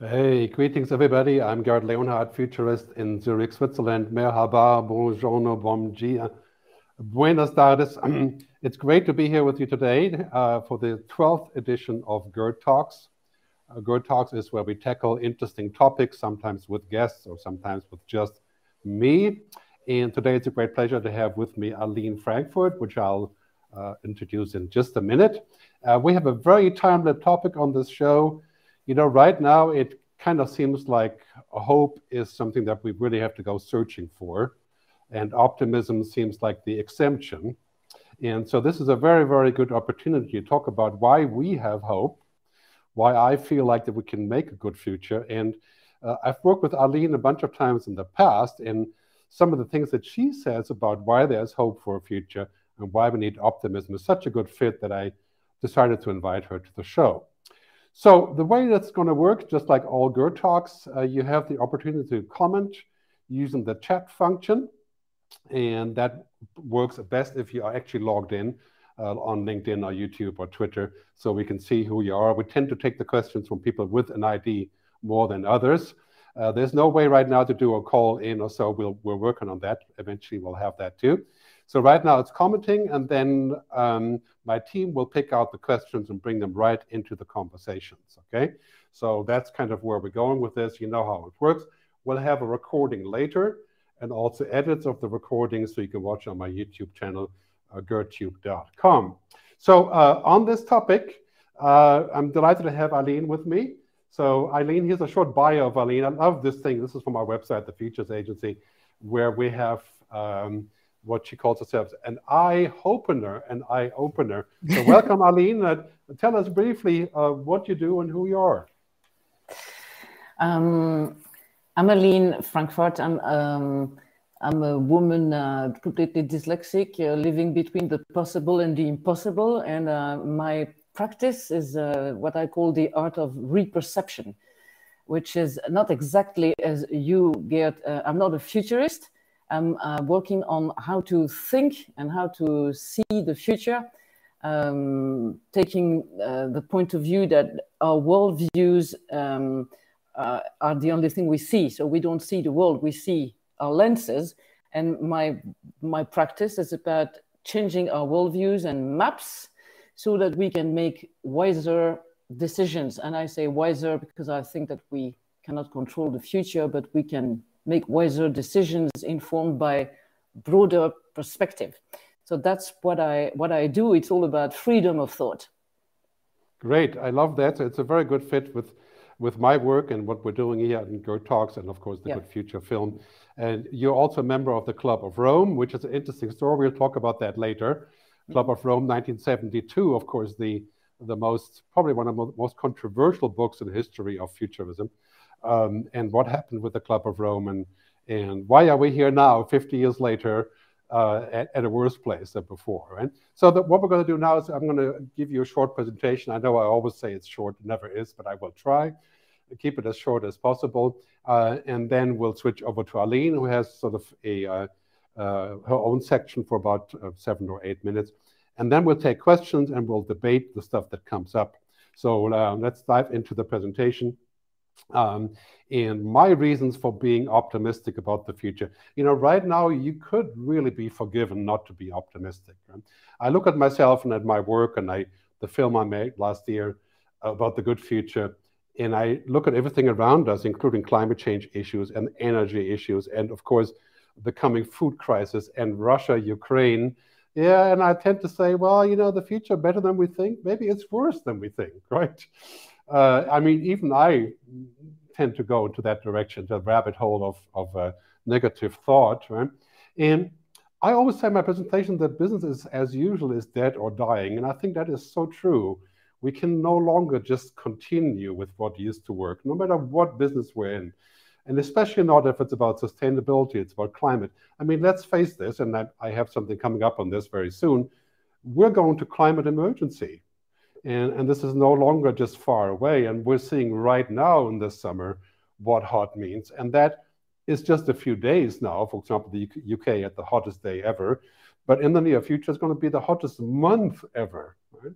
Hey, greetings everybody. I'm Gerd Leonhard, futurist in Zurich, Switzerland. Merhaba, bonjour, bon dia. Buenos tardes. it's great to be here with you today uh, for the 12th edition of Gerd Talks. Uh, Gerd Talks is where we tackle interesting topics, sometimes with guests or sometimes with just me. And today it's a great pleasure to have with me Aline Frankfort, which I'll uh, introduce in just a minute. Uh, we have a very timely topic on this show you know, right now it kind of seems like hope is something that we really have to go searching for, and optimism seems like the exemption. And so this is a very, very good opportunity to talk about why we have hope, why I feel like that we can make a good future. And uh, I've worked with Aline a bunch of times in the past, and some of the things that she says about why there's hope for a future and why we need optimism is such a good fit that I decided to invite her to the show. So the way that's going to work, just like all Gerd talks, uh, you have the opportunity to comment using the chat function. And that works best if you are actually logged in uh, on LinkedIn or YouTube or Twitter, so we can see who you are. We tend to take the questions from people with an ID more than others. Uh, there's no way right now to do a call in or so. We'll, we're working on that. Eventually, we'll have that too. So right now it's commenting, and then um, my team will pick out the questions and bring them right into the conversations, okay? So that's kind of where we're going with this. You know how it works. We'll have a recording later and also edits of the recording so you can watch on my YouTube channel, uh, gerdtube.com. So uh, on this topic, uh, I'm delighted to have Aline with me. So Aline, here's a short bio of Aline. I love this thing. This is from our website, the Futures Agency, where we have um, what she calls herself an eye opener, an eye opener. So welcome, Aline. Uh, tell us briefly uh, what you do and who you are. Um, I'm Aline Frankfort. I'm um, I'm a woman uh, completely dyslexic, uh, living between the possible and the impossible. And uh, my practice is uh, what I call the art of reperception, which is not exactly as you get. I'm not a futurist I'm uh, working on how to think and how to see the future, um, taking uh, the point of view that our worldviews um, uh, are the only thing we see. So we don't see the world, we see our lenses. And my, my practice is about changing our worldviews and maps so that we can make wiser decisions. And I say wiser because I think that we cannot control the future, but we can make wiser decisions informed by broader perspective. So that's what I what I do. It's all about freedom of thought. Great, I love that. It's a very good fit with with my work and what we're doing here in Gerd Talks, and of course the yeah. Good Future film. And you're also a member of the Club of Rome, which is an interesting story. We'll talk about that later. Mm-hmm. Club of Rome, 1972, of course, the the most probably one of the most controversial books in the history of futurism um, and what happened with the Club of Rome, and, and why are we here now, 50 years later, uh, at, at, a worse place than before? So the, what we're going to do now is I'm going to give you a short presentation. I know I always say it's short, it never is, but I will try to keep it as short as possible. Uh, and then we'll switch over to Aline, who has sort of a uh, uh, her own section for about uh, seven or eight minutes. And then we'll take questions and we'll debate the stuff that comes up. So uh, let's dive into the presentation. Um, and my reasons for being optimistic about the future. You know, right now you could really be forgiven not to be optimistic. Right? I look at myself and at my work and I the film I made last year about the good future, and I look at everything around us, including climate change issues and energy issues, and of course the coming food crisis and Russia, Ukraine. Yeah, and I tend to say, well, you know, the future better than we think. Maybe it's worse than we think, right? Uh, I mean, even I tend to go into that direction, the rabbit hole of, of uh, negative thought, right? And I always say in my presentation that business is, as usual, is dead or dying. And I think that is so true. We can no longer just continue with what used to work, no matter what business we're in. And especially not if it's about sustainability, it's about climate. I mean, let's face this, and I, I have something coming up on this very soon. We're going to climate emergency. And, and this is no longer just far away. And we're seeing right now in this summer what hot means. And that is just a few days now. For example, the UK at the hottest day ever. But in the near future, it's going to be the hottest month ever. Right?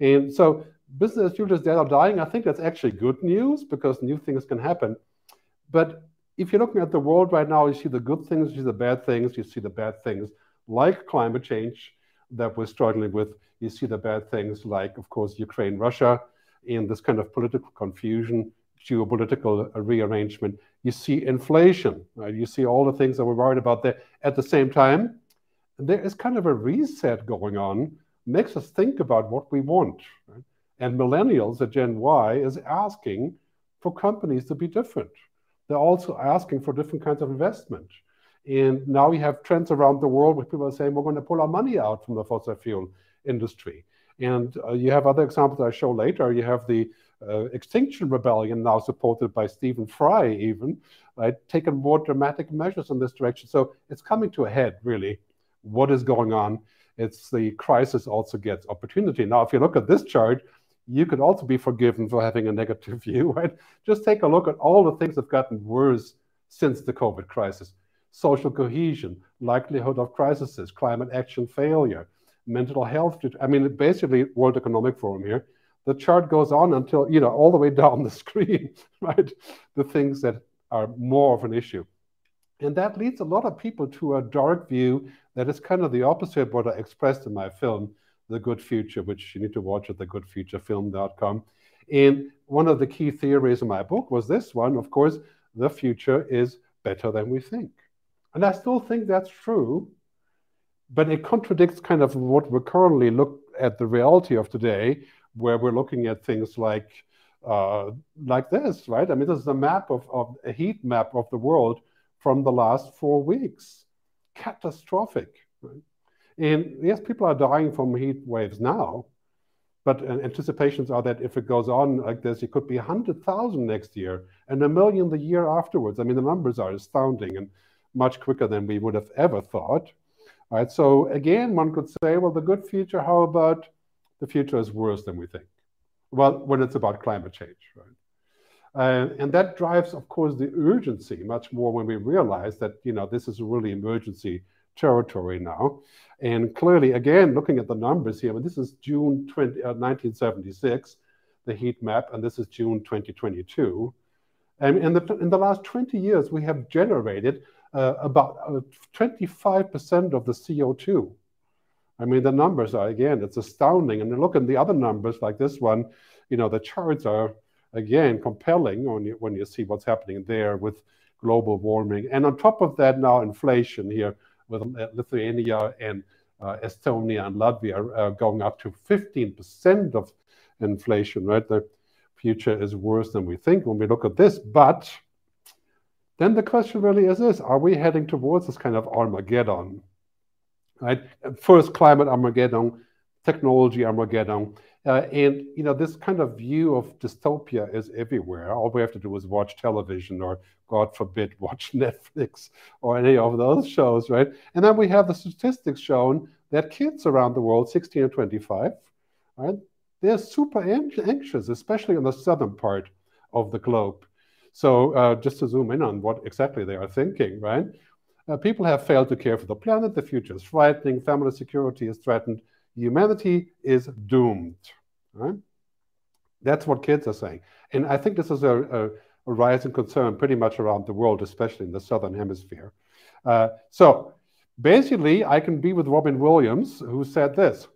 And so business as usual is dead or dying. I think that's actually good news because new things can happen. But if you're looking at the world right now, you see the good things, you see the bad things, you see the bad things like climate change that we're struggling with. You see the bad things like, of course, Ukraine, Russia, in this kind of political confusion, geopolitical rearrangement. You see inflation, right? You see all the things that we're worried about there. At the same time, there is kind of a reset going on, makes us think about what we want. Right? And millennials, the Gen Y, is asking for companies to be different. They're also asking for different kinds of investment. And now we have trends around the world where people are saying we're going to pull our money out from the fossil fuel industry. And uh, you have other examples I show later. You have the uh, Extinction Rebellion, now supported by Stephen Fry, even, right, more dramatic measures in this direction. So it's coming to a head, really. What is going on? It's the crisis also gets opportunity. Now, if you look at this chart, you could also be forgiven for having a negative view, right? Just take a look at all the things that have gotten worse since the COVID crisis social cohesion, likelihood of crises, climate action failure, mental health. I mean, basically, World Economic Forum here. The chart goes on until, you know, all the way down the screen, right? The things that are more of an issue. And that leads a lot of people to a dark view that is kind of the opposite of what I expressed in my film, The Good Future, which you need to watch at thegoodfuturefilm.com. And one of the key theories in my book was this one of course, the future is better than we think. And I still think that's true, but it contradicts kind of what we're currently look at the reality of today, where we're looking at things like uh, like this, right? I mean, this is a map of, of a heat map of the world from the last four weeks. Catastrophic, right? And yes, people are dying from heat waves now, but anticipations are that if it goes on like this, it could be 100,000 next year and a million the year afterwards. I mean, the numbers are astounding and much quicker than we would have ever thought. Right. So again, one could say, well, the good future, how about the future is worse than we think? Well, when it's about climate change, right? Uh, and that drives, of course, the urgency much more when we realize that, you know, this is really emergency territory now. And clearly, again, looking at the numbers here, this is June 20, uh, 1976, the heat map, and this is June 2022. And in the, in the last 20 years, we have generated uh, about 25% uh, of the CO2. I mean, the numbers are, again, it's astounding. And look at the other numbers like this one, you know, the charts are, again, compelling when you, when you see what's happening there with global warming. And on top of that, now inflation here with Lithuania and uh, Estonia and Latvia uh, going up to 15% of inflation, right? The future is worse than we think when we look at this. But then the question really is this are we heading towards this kind of Armageddon? Right? First, climate Armageddon, technology Armageddon. Uh, and you know this kind of view of dystopia is everywhere. All we have to do is watch television, or God forbid, watch Netflix or any of those shows, right? And then we have the statistics shown that kids around the world, 16 and 25, right, they're super anxious, especially in the southern part of the globe. So uh, just to zoom in on what exactly they are thinking, right? Uh, people have failed to care for the planet. The future is frightening. Family security is threatened. Humanity is doomed. Right? That's what kids are saying. And I think this is a, a, a rising concern pretty much around the world, especially in the southern hemisphere. Uh, so basically, I can be with Robin Williams, who said this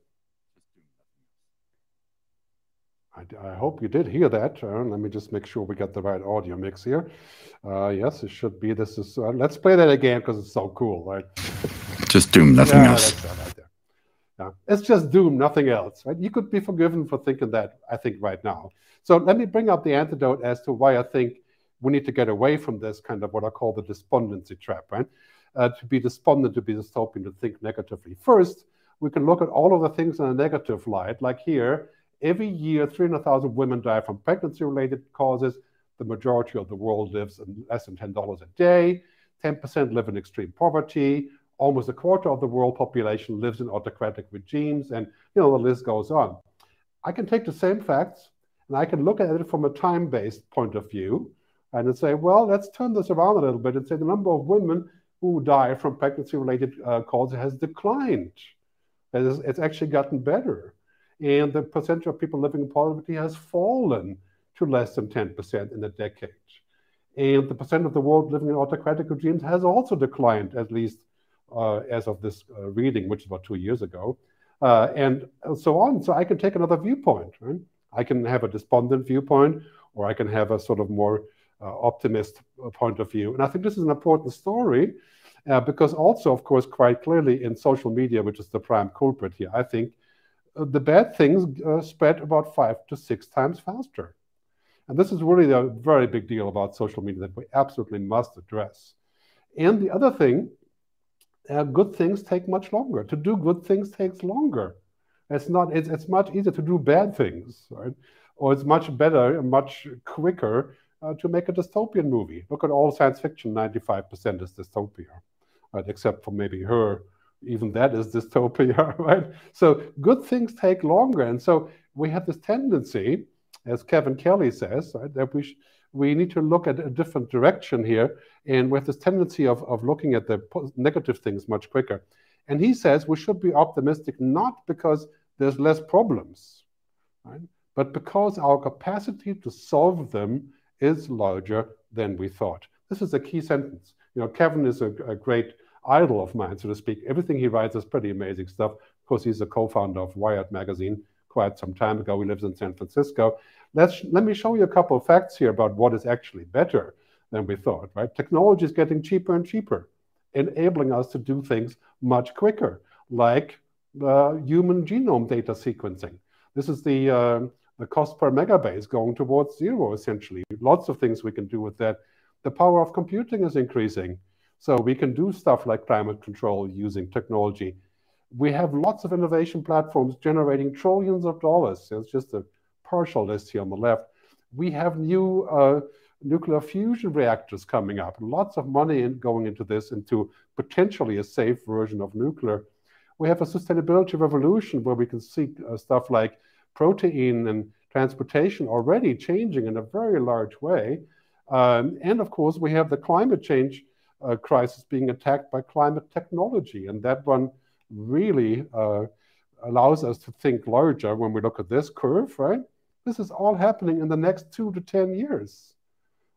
I, I, hope you did hear that. Uh, let me just make sure we got the right audio mix here. Uh, yes, it should be. This is. Uh, let's play that again because it's so cool, right? Just doom, nothing yeah, else. Right yeah, it's just doom, nothing else, right? You could be forgiven for thinking that. I think right now. So let me bring up the antidote as to why I think we need to get away from this kind of what I call the despondency trap, right? Uh, to be despondent, to be dystopian, to think negatively. First, we can look at all of the things in a negative light, like here Every year, 300,000 women die from pregnancy related causes. The majority of the world lives in less than $10 a day. 10% live in extreme poverty. Almost a quarter of the world population lives in autocratic regimes. And, you know, the list goes on. I can take the same facts and I can look at it from a time based point of view and say, well, let's turn this around a little bit and say the number of women who die from pregnancy related uh, causes has declined. It's, it's actually gotten better. And the percentage of people living in poverty has fallen to less than 10% in a decade. And the percent of the world living in autocratic regimes has also declined, at least uh, as of this uh, reading, which is about two years ago, uh, and so on. So I can take another viewpoint. Right? I can have a despondent viewpoint, or I can have a sort of more uh, optimist uh, point of view. And I think this is an important story uh, because also, of course, quite clearly in social media, which is the prime culprit here, I think the bad things spread about five to six times faster. And this is really a very big deal about social media that we absolutely must address. And the other thing, uh, good things take much longer. To do good things takes longer. It's not. It's, it's much easier to do bad things, right? Or it's much better much quicker uh, to make a dystopian movie. Look at all science fiction. Ninety-five percent is dystopia, right? Except for maybe her. Even that is dystopia, right? So good things take longer, and so we have this tendency as Kevin Kelly says, right, that we, we need to look at a different direction here. And we have this tendency of, of looking at the negative things much quicker. And he says we should be optimistic not because there's less problems, right, but because our capacity to solve them is larger than we thought. This is a key sentence. You know, Kevin is a, a great idol of mine, so to speak. Everything he writes is pretty amazing stuff. Of course, he's a co-founder of Wired magazine quite some time ago. He lives in San Francisco. Let's, let me show you a couple of facts here about what is actually better than we thought, right? Technology is getting cheaper and cheaper, enabling us to do things much quicker, like uh, human genome data sequencing. This is the, uh, the cost per megabase going towards zero, essentially. Lots of things we can do with that. The power of computing is increasing. So we can do stuff like climate control using technology. We have lots of innovation platforms generating trillions of dollars. It's just a partial list here on the left. We have new uh, nuclear fusion reactors coming up. Lots of money in going into this, into potentially a safe version of nuclear. We have a sustainability revolution where we can see uh, stuff like protein and transportation already changing in a very large way. Um, and of course, we have the climate change uh, crisis being attacked by climate technology. And that one really uh, allows us to think larger when we look at this curve, right? This is all happening in the next two to 10 years.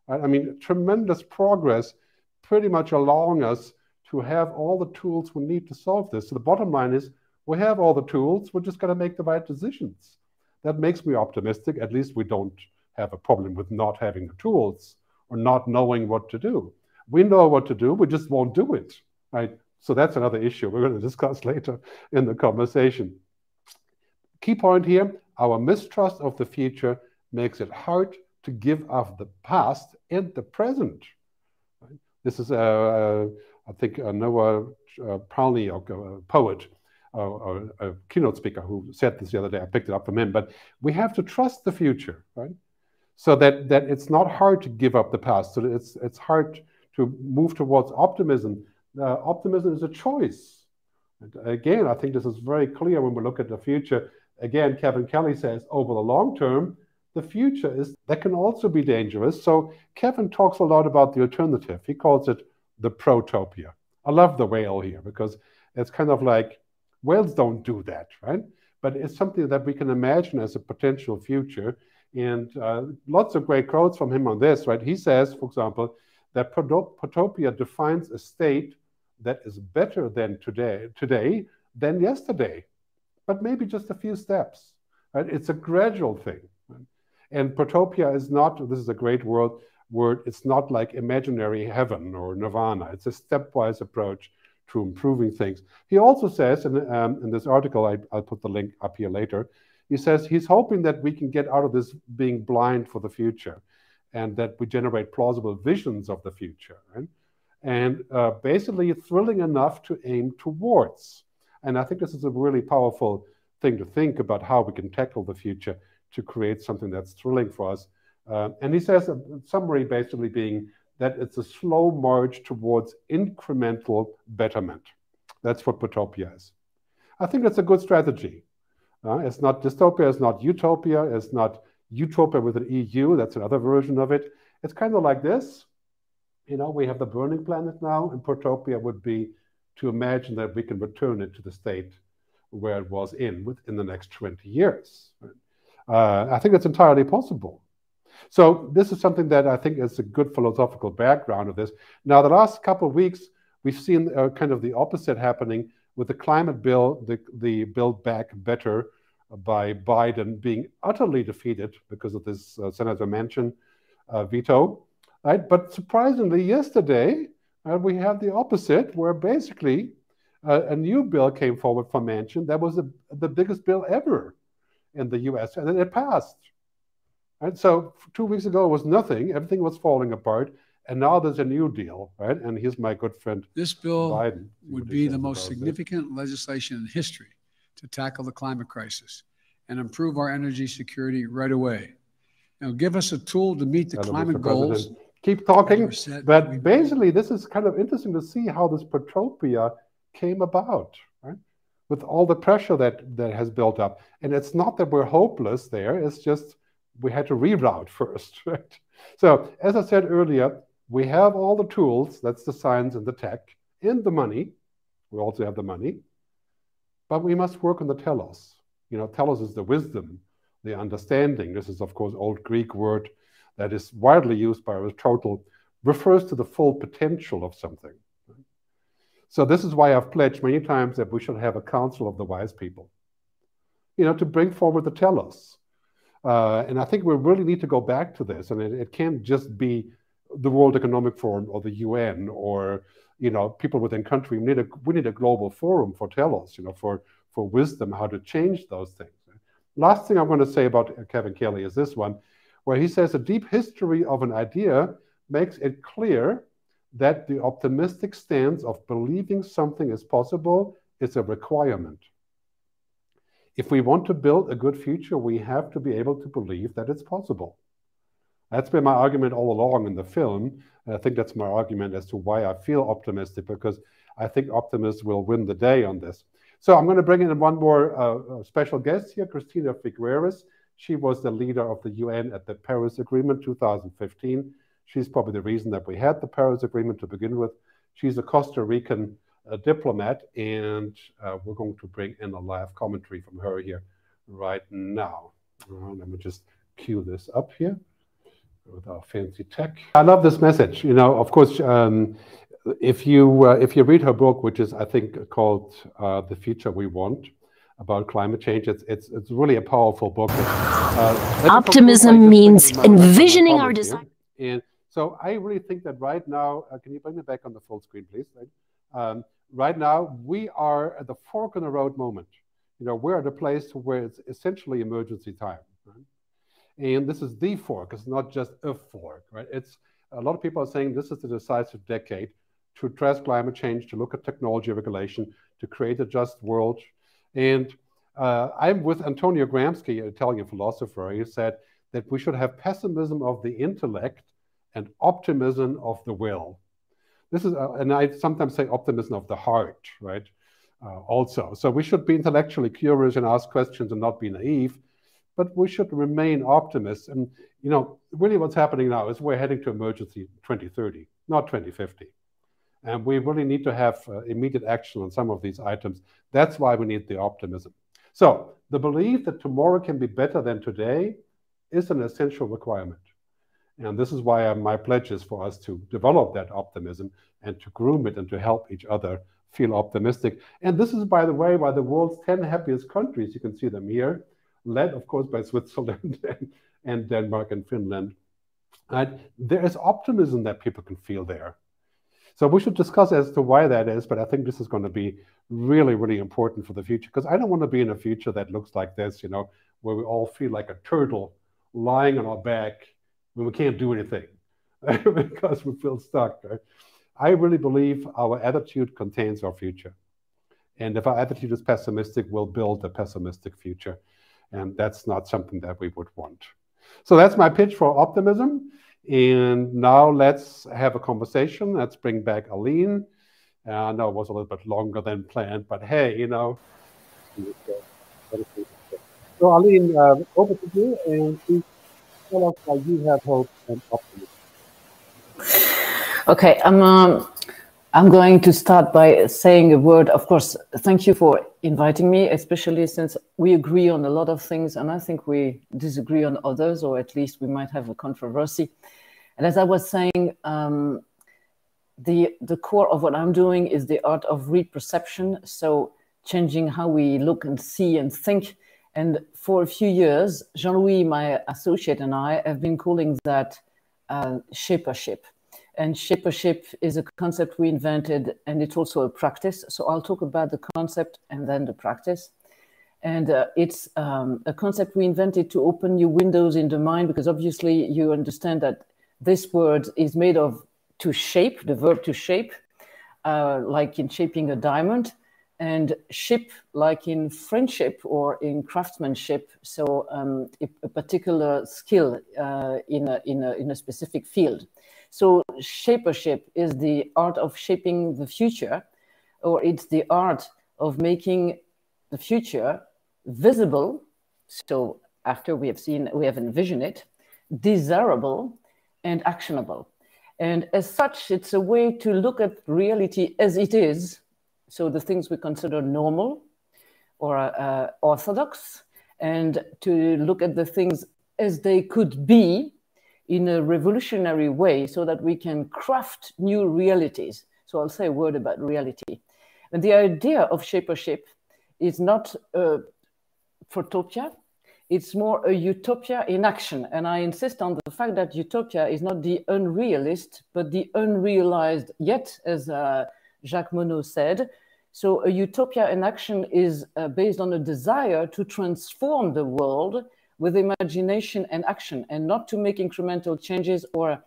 I mean, tremendous progress, pretty much allowing us to have all the tools we need to solve this. So the bottom line is we have all the tools, we're just going to make the right decisions. That makes me optimistic. At least we don't have a problem with not having the tools or not knowing what to do. We know what to do, we just won't do it, right? So that's another issue we're going to discuss later in the conversation. Key point here our mistrust of the future makes it hard to give up the past and the present. This is, uh, uh, I think, uh, Noah uh, a poet, or a keynote speaker who said this the other day. I picked it up from him. But we have to trust the future, right? So that, that it's not hard to give up the past. So it's, it's hard to move towards optimism. Uh, optimism is a choice. And again, I think this is very clear when we look at the future again, Kevin Kelly says over the long term, the future is that can also be dangerous. So Kevin talks a lot about the alternative. He calls it the protopia. I love the whale here because it's kind of like whales don't do that, right? But it's something that we can imagine as a potential future. And uh, lots of great quotes from him on this, right? He says, for example, that protopia defines a state that is better than today, today than yesterday but maybe just a few steps. Right? It's a gradual thing. And protopia is not, this is a great word, word, it's not like imaginary heaven or nirvana. It's a stepwise approach to improving things. He also says, in, um, in this article, I, will put the link up here later, he says he's hoping that we can get out of this being blind for the future and that we generate plausible visions of the future. Right? And uh, basically thrilling enough to aim towards. And I think this is a really powerful thing to think about how we can tackle the future to create something that's thrilling for us. Uh, and he says a summary basically being that it's a slow march towards incremental betterment. That's what Protopia is. I think that's a good strategy. Uh, it's not dystopia, it's not utopia, it's not utopia with an EU, that's another version of it. It's kind of like this. You know, we have the burning planet now, and Protopia would be to imagine that we can return it to the state where it was in within the next 20 years. Uh, I think it's entirely possible. So this is something that I think is a good philosophical background of this. Now, the last couple of weeks, we've seen uh, kind of the opposite happening with the climate bill, the, the Build Back Better by Biden being utterly defeated because of this uh, Senator Manchin uh, veto. Right? But surprisingly, yesterday, uh, we have the opposite, where basically uh, a new bill came forward from Manchin that was the, the biggest bill ever in the US, and then it passed. Right? So two weeks ago, it was nothing, everything was falling apart. And now there's a new deal, right? And here's my good friend. This bill Biden, would be the most significant legislation in history to tackle the climate crisis and improve our energy security right away. Now, give us a tool to meet the climate goals. Keep talking, but basically, this is kind of interesting to see how this protopia came about, right? With all the pressure that that has built up, and it's not that we're hopeless there. It's just we had to reroute first, right? So, as I said earlier, we have all the tools. That's the science and the tech and the money. We also have the money, but we must work on the telos. You know, telos is the wisdom, the understanding. This is, of course, old Greek word that is widely used by Aristotle, refers to the full potential of something. So this is why I've pledged many times that we should have a council of the wise people, you know, to bring forward the telos. Uh, and I think we really need to go back to this, and it, it can't just be the World Economic Forum or the UN or you know people within country. We need a we need a global forum for telos, you know, for for wisdom how to change those things. Last thing I'm going to say about uh, Kevin Kelly is this one, where he says a deep history of an idea makes it clear that the optimistic stance of believing something is possible is a requirement. If we want to build a good future, we have to be able to believe that it's possible. That's been my argument all along in the film. I think that's my argument as to why I feel optimistic, because I think optimists will win the day on this. So I'm going to bring in one more uh, uh, special guest here, Christiana Figueres. She was the leader of the UN at the Paris Agreement 2015. She's probably the reason that we had the Paris Agreement to begin with. She's a Costa Rican uh, diplomat, and uh, we're going to bring in a live commentary from her here right now. Let me just cue this up here with our fancy tech. I love this message. You know, of course, um, if you uh, if you read her book, which is I think called uh, "The Future We Want," about climate change, it's it's it's really a powerful book. Uh, Optimism means envisioning our design. And so I really think that right now, uh, can you bring me back on the full screen, please? Right? Um, right now, we are at the fork in the road moment. You know, we're at a place where it's essentially emergency time. Right? And this is the fork. It's not just a fork, right? It's a lot of people are saying this is the decisive decade to address climate change, to look at technology regulation, to create a just world. And uh, I'm with Antonio Gramsci, an Italian philosopher. He said that we should have pessimism of the intellect and optimism of the will. This is, uh, and I sometimes say optimism of the heart, right? Uh, also, so we should be intellectually curious and ask questions and not be naive, but we should remain optimists. And you know, really, what's happening now is we're heading to emergency 2030, not 2050. And we really need to have uh, immediate action on some of these items. That's why we need the optimism. So, the belief that tomorrow can be better than today is an essential requirement. And this is why my pledge is for us to develop that optimism and to groom it and to help each other feel optimistic. And this is, by the way, why the world's 10 happiest countries, you can see them here, led, of course, by Switzerland and, and Denmark and Finland. And there is optimism that people can feel there. So we should discuss as to why that is, but I think this is going to be really, really important for the future because I don't want to be in a future that looks like this, you know, where we all feel like a turtle lying on our back when we can't do anything because we feel stuck. Right? I really believe our attitude contains our future. And if our attitude is pessimistic, we'll build a pessimistic future. And that's not something that we would want. So that's my pitch for optimism. And now let's have a conversation. Let's bring back Aline. Uh, I know it was a little bit longer than planned, but hey, you know. So, Aline, uh, over to you, and please tell us why you have hope and optimism. Okay, um, I'm going to start by saying a word. Of course, thank you for inviting me, especially since we agree on a lot of things and I think we disagree on others, or at least we might have a controversy. And as I was saying, um, the, the core of what I'm doing is the art of reperception. So changing how we look and see and think. And for a few years, Jean-Louis, my associate, and I have been calling that uh, shapership. And shapership is a concept we invented, and it's also a practice. So I'll talk about the concept and then the practice. And uh, it's um, a concept we invented to open new windows in the mind, because obviously you understand that this word is made of to shape, the verb to shape, uh, like in shaping a diamond, and ship, like in friendship or in craftsmanship. So um, a, particular skill uh, in, a, in, a, in a specific field. So shapership is the art of shaping the future, or it's the art of making the future visible. So after we have seen, we have envisioned it, desirable and actionable. And as such, it's a way to look at reality as it is. So the things we consider normal or uh, orthodox, and to look at the things as they could be in a revolutionary way so that we can craft new realities. So I'll say a word about reality. And the idea of shapership is not a protopia, it's more a utopia in action. And I insist on the fact that utopia is not the unrealist, but the unrealized yet, as uh, Jacques Monod said. So a utopia in action is uh, based on a desire to transform the world with imagination and action and not to make incremental changes or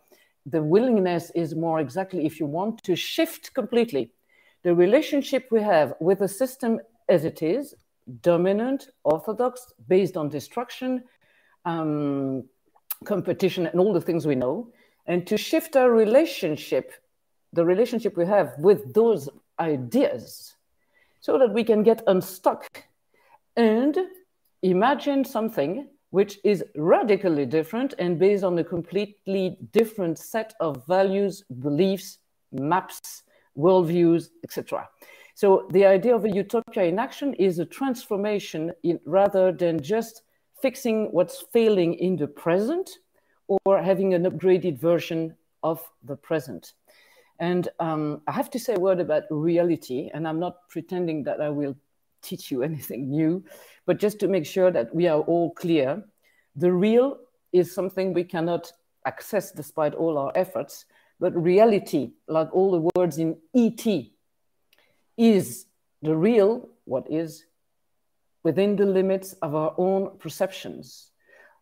the willingness is more exactly if you want to shift completely. The relationship we have with the system as it is dominant orthodox based on destruction um, competition and all the things we know and to shift our relationship the relationship we have with those ideas so that we can get unstuck and imagine something which is radically different and based on a completely different set of values, beliefs, maps, worldviews, etc. So the idea of a utopia in action is a transformation in, rather than just fixing what's failing in the present or having an upgraded version of the present. And um, I have to say a word about reality, and I'm not pretending that I will teach you anything new, but just to make sure that we are all clear, the real is something we cannot access despite all our efforts, but reality, like all the words in ET, is the real, what is, within the limits of our own perceptions.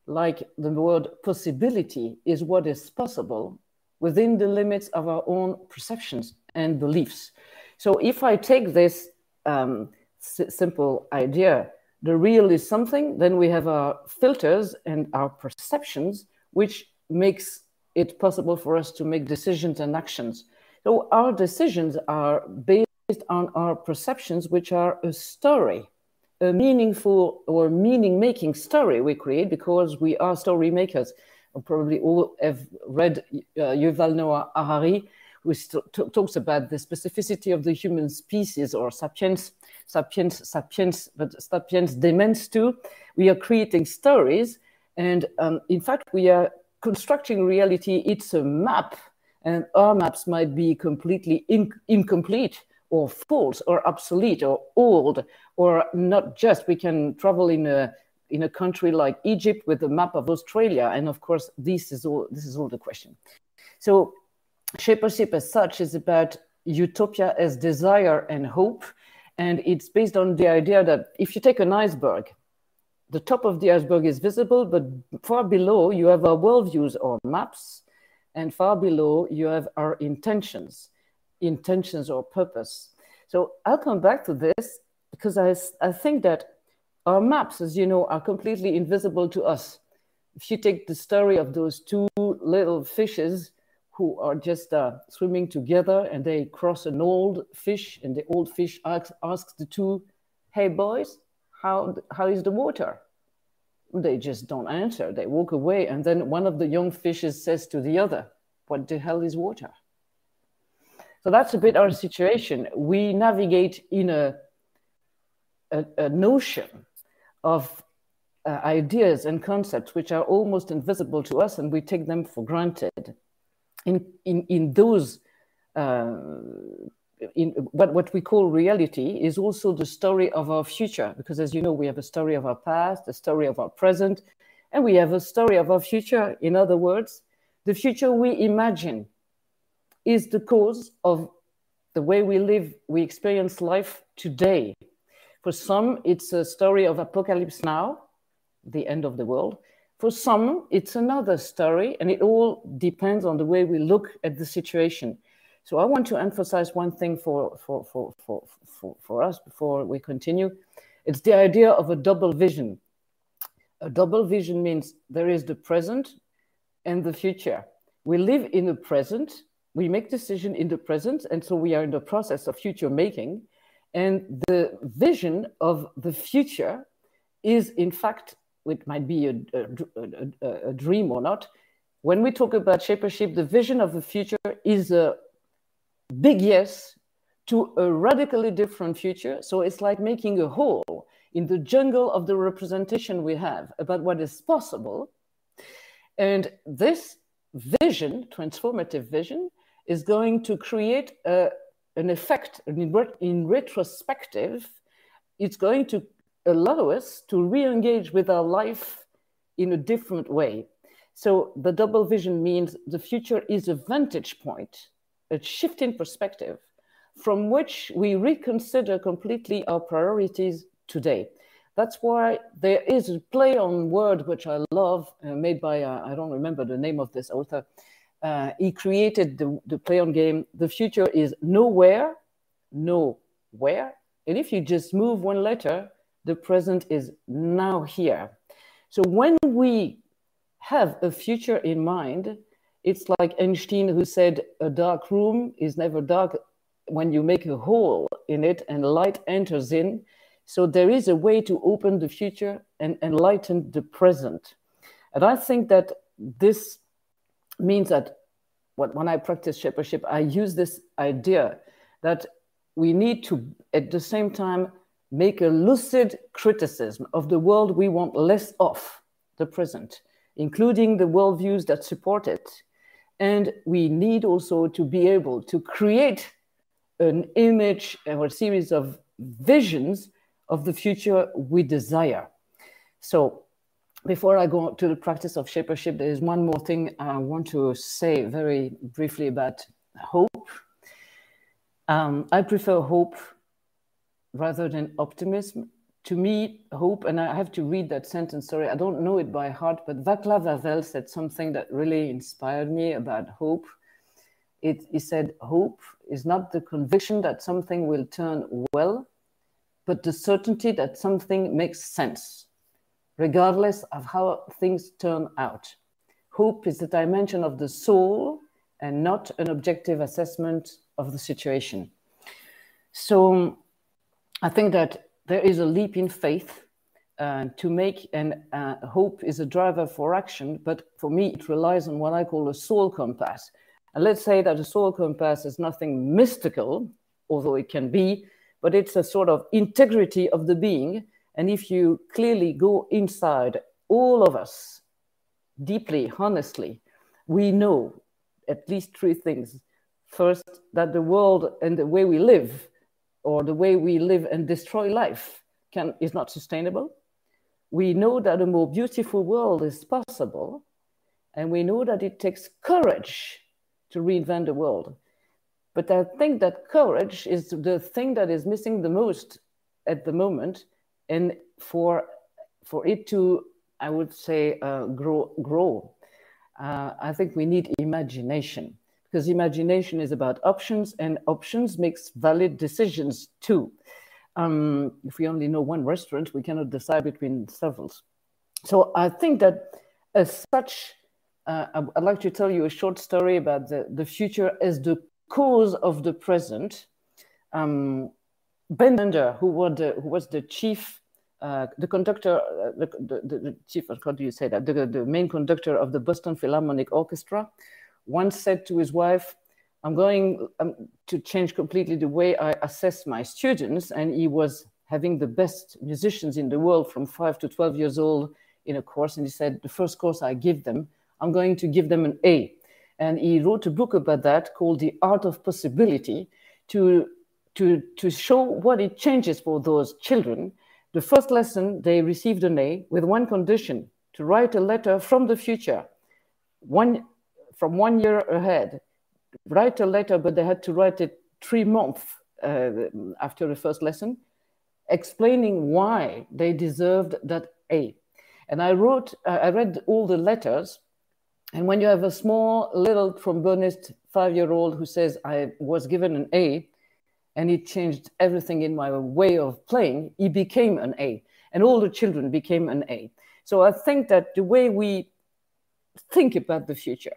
Like the word possibility is what is possible within the limits of our own perceptions and beliefs. So if I take this um, simple idea, the real is something, then we have our filters and our perceptions, which makes it possible for us to make decisions and actions. So our decisions are based on our perceptions, which are a story, a meaningful or meaning-making story we create because we are story makers. Probably all have read uh, Yuval Noah Harari, who talks about the specificity of the human species or sapiens sapiens, sapiens, but sapiens demens too. We are creating stories, and um, in fact, we are constructing reality. It's a map, and our maps might be completely in incomplete or false or obsolete or old or not just. We can travel in a in a country like Egypt with a map of Australia, and of course, this is all this is all the question. So, shapership as such is about utopia as desire and hope and it's based on the idea that if you take an iceberg, the top of the iceberg is visible, but far below you have our worldviews or maps, and far below you have our intentions, intentions or purpose. So I'll come back to this because I, I think that our maps, as you know, are completely invisible to us. If you take the story of those two little fishes who are just uh, swimming together and they cross an old fish and the old fish asks, asks the two, hey boys, how, how is the water? They just don't answer. They walk away. And then one of the young fishes says to the other, what the hell is water? So that's a bit our situation. We navigate in a, a, a notion of uh, ideas and concepts which are almost invisible to us and we take them for granted. In, in, in those, uh, in what, what we call reality is also the story of our future, because as you know, we have a story of our past, a story of our present, and we have a story of our future. In other words, the future we imagine is the cause of the way we live, we experience life today. For some, it's a story of apocalypse now, the end of the world. For some, it's another story, and it all depends on the way we look at the situation. So I want to emphasize one thing for, for, for, for, for, for us before we continue. It's the idea of a double vision. A double vision means there is the present and the future. We live in the present, we make decision in the present, and so we are in the process of future making. And the vision of the future is, in fact, it might be a, a, a, a dream or not. When we talk about shapership, the vision of the future is a big yes to a radically different future. So it's like making a hole in the jungle of the representation we have about what is possible. And this vision, transformative vision, is going to create a, an effect in, in retrospective. It's going to allow us to re-engage with our life in a different way. So the double vision means the future is a vantage point, a shift in perspective from which we reconsider completely our priorities today. That's why there is a play on word which I love, uh, made by, uh, I don't remember the name of this author. Uh, he created the, the play on game. The future is nowhere, nowhere. And if you just move one letter, the present is now here. So when we have a future in mind, it's like Einstein who said a dark room is never dark when you make a hole in it and light enters in. So there is a way to open the future and enlighten the present. And I think that this means that when I practice shapership, I use this idea that we need to, at the same time, make a lucid criticism of the world we want less of, the present, including the worldviews that support it. And we need also to be able to create an image or a series of visions of the future we desire. So before I go to the practice of shapership, there is one more thing I want to say very briefly about hope. Um, I prefer hope rather than optimism. To me, hope, and I have to read that sentence, sorry, I don't know it by heart, but Václav Havel said something that really inspired me about hope. It, he said, Hope is not the conviction that something will turn well, but the certainty that something makes sense, regardless of how things turn out. Hope is the dimension of the soul and not an objective assessment of the situation. So I think that there is a leap in faith uh, to make, and uh, hope is a driver for action. But for me, it relies on what I call a soul compass. And let's say that a soul compass is nothing mystical, although it can be, but it's a sort of integrity of the being. And if you clearly go inside all of us, deeply, honestly, we know at least three things. First, that the world and the way we live or the way we live and destroy life can, is not sustainable. We know that a more beautiful world is possible, and we know that it takes courage to reinvent the world. But I think that courage is the thing that is missing the most at the moment, and for for it to, I would say, uh, grow grow. Uh, I think we need imagination because imagination is about options and options makes valid decisions too. Um, if we only know one restaurant, we cannot decide between several. So I think that as such, uh, I'd like to tell you a short story about the, the future as the cause of the present. Um, ben Zander, who was the, who was the chief, uh, the conductor, uh, the, the, the, chief, how do you say that, the, the main conductor of the Boston Philharmonic Orchestra, once said to his wife, I'm going um, to change completely the way I assess my students. And he was having the best musicians in the world from five to 12 years old in a course. And he said, the first course I give them, I'm going to give them an A. And he wrote a book about that called The Art of Possibility to, to, to show what it changes for those children. The first lesson, they received an A with one condition to write a letter from the future, one, from one year ahead. Write a letter, but they had to write it three months uh, after the first lesson, explaining why they deserved that A. And I wrote, uh, I read all the letters. And when you have a small little trombonist five year old who says, I was given an A and it changed everything in my way of playing, he became an A. And all the children became an A. So I think that the way we think about the future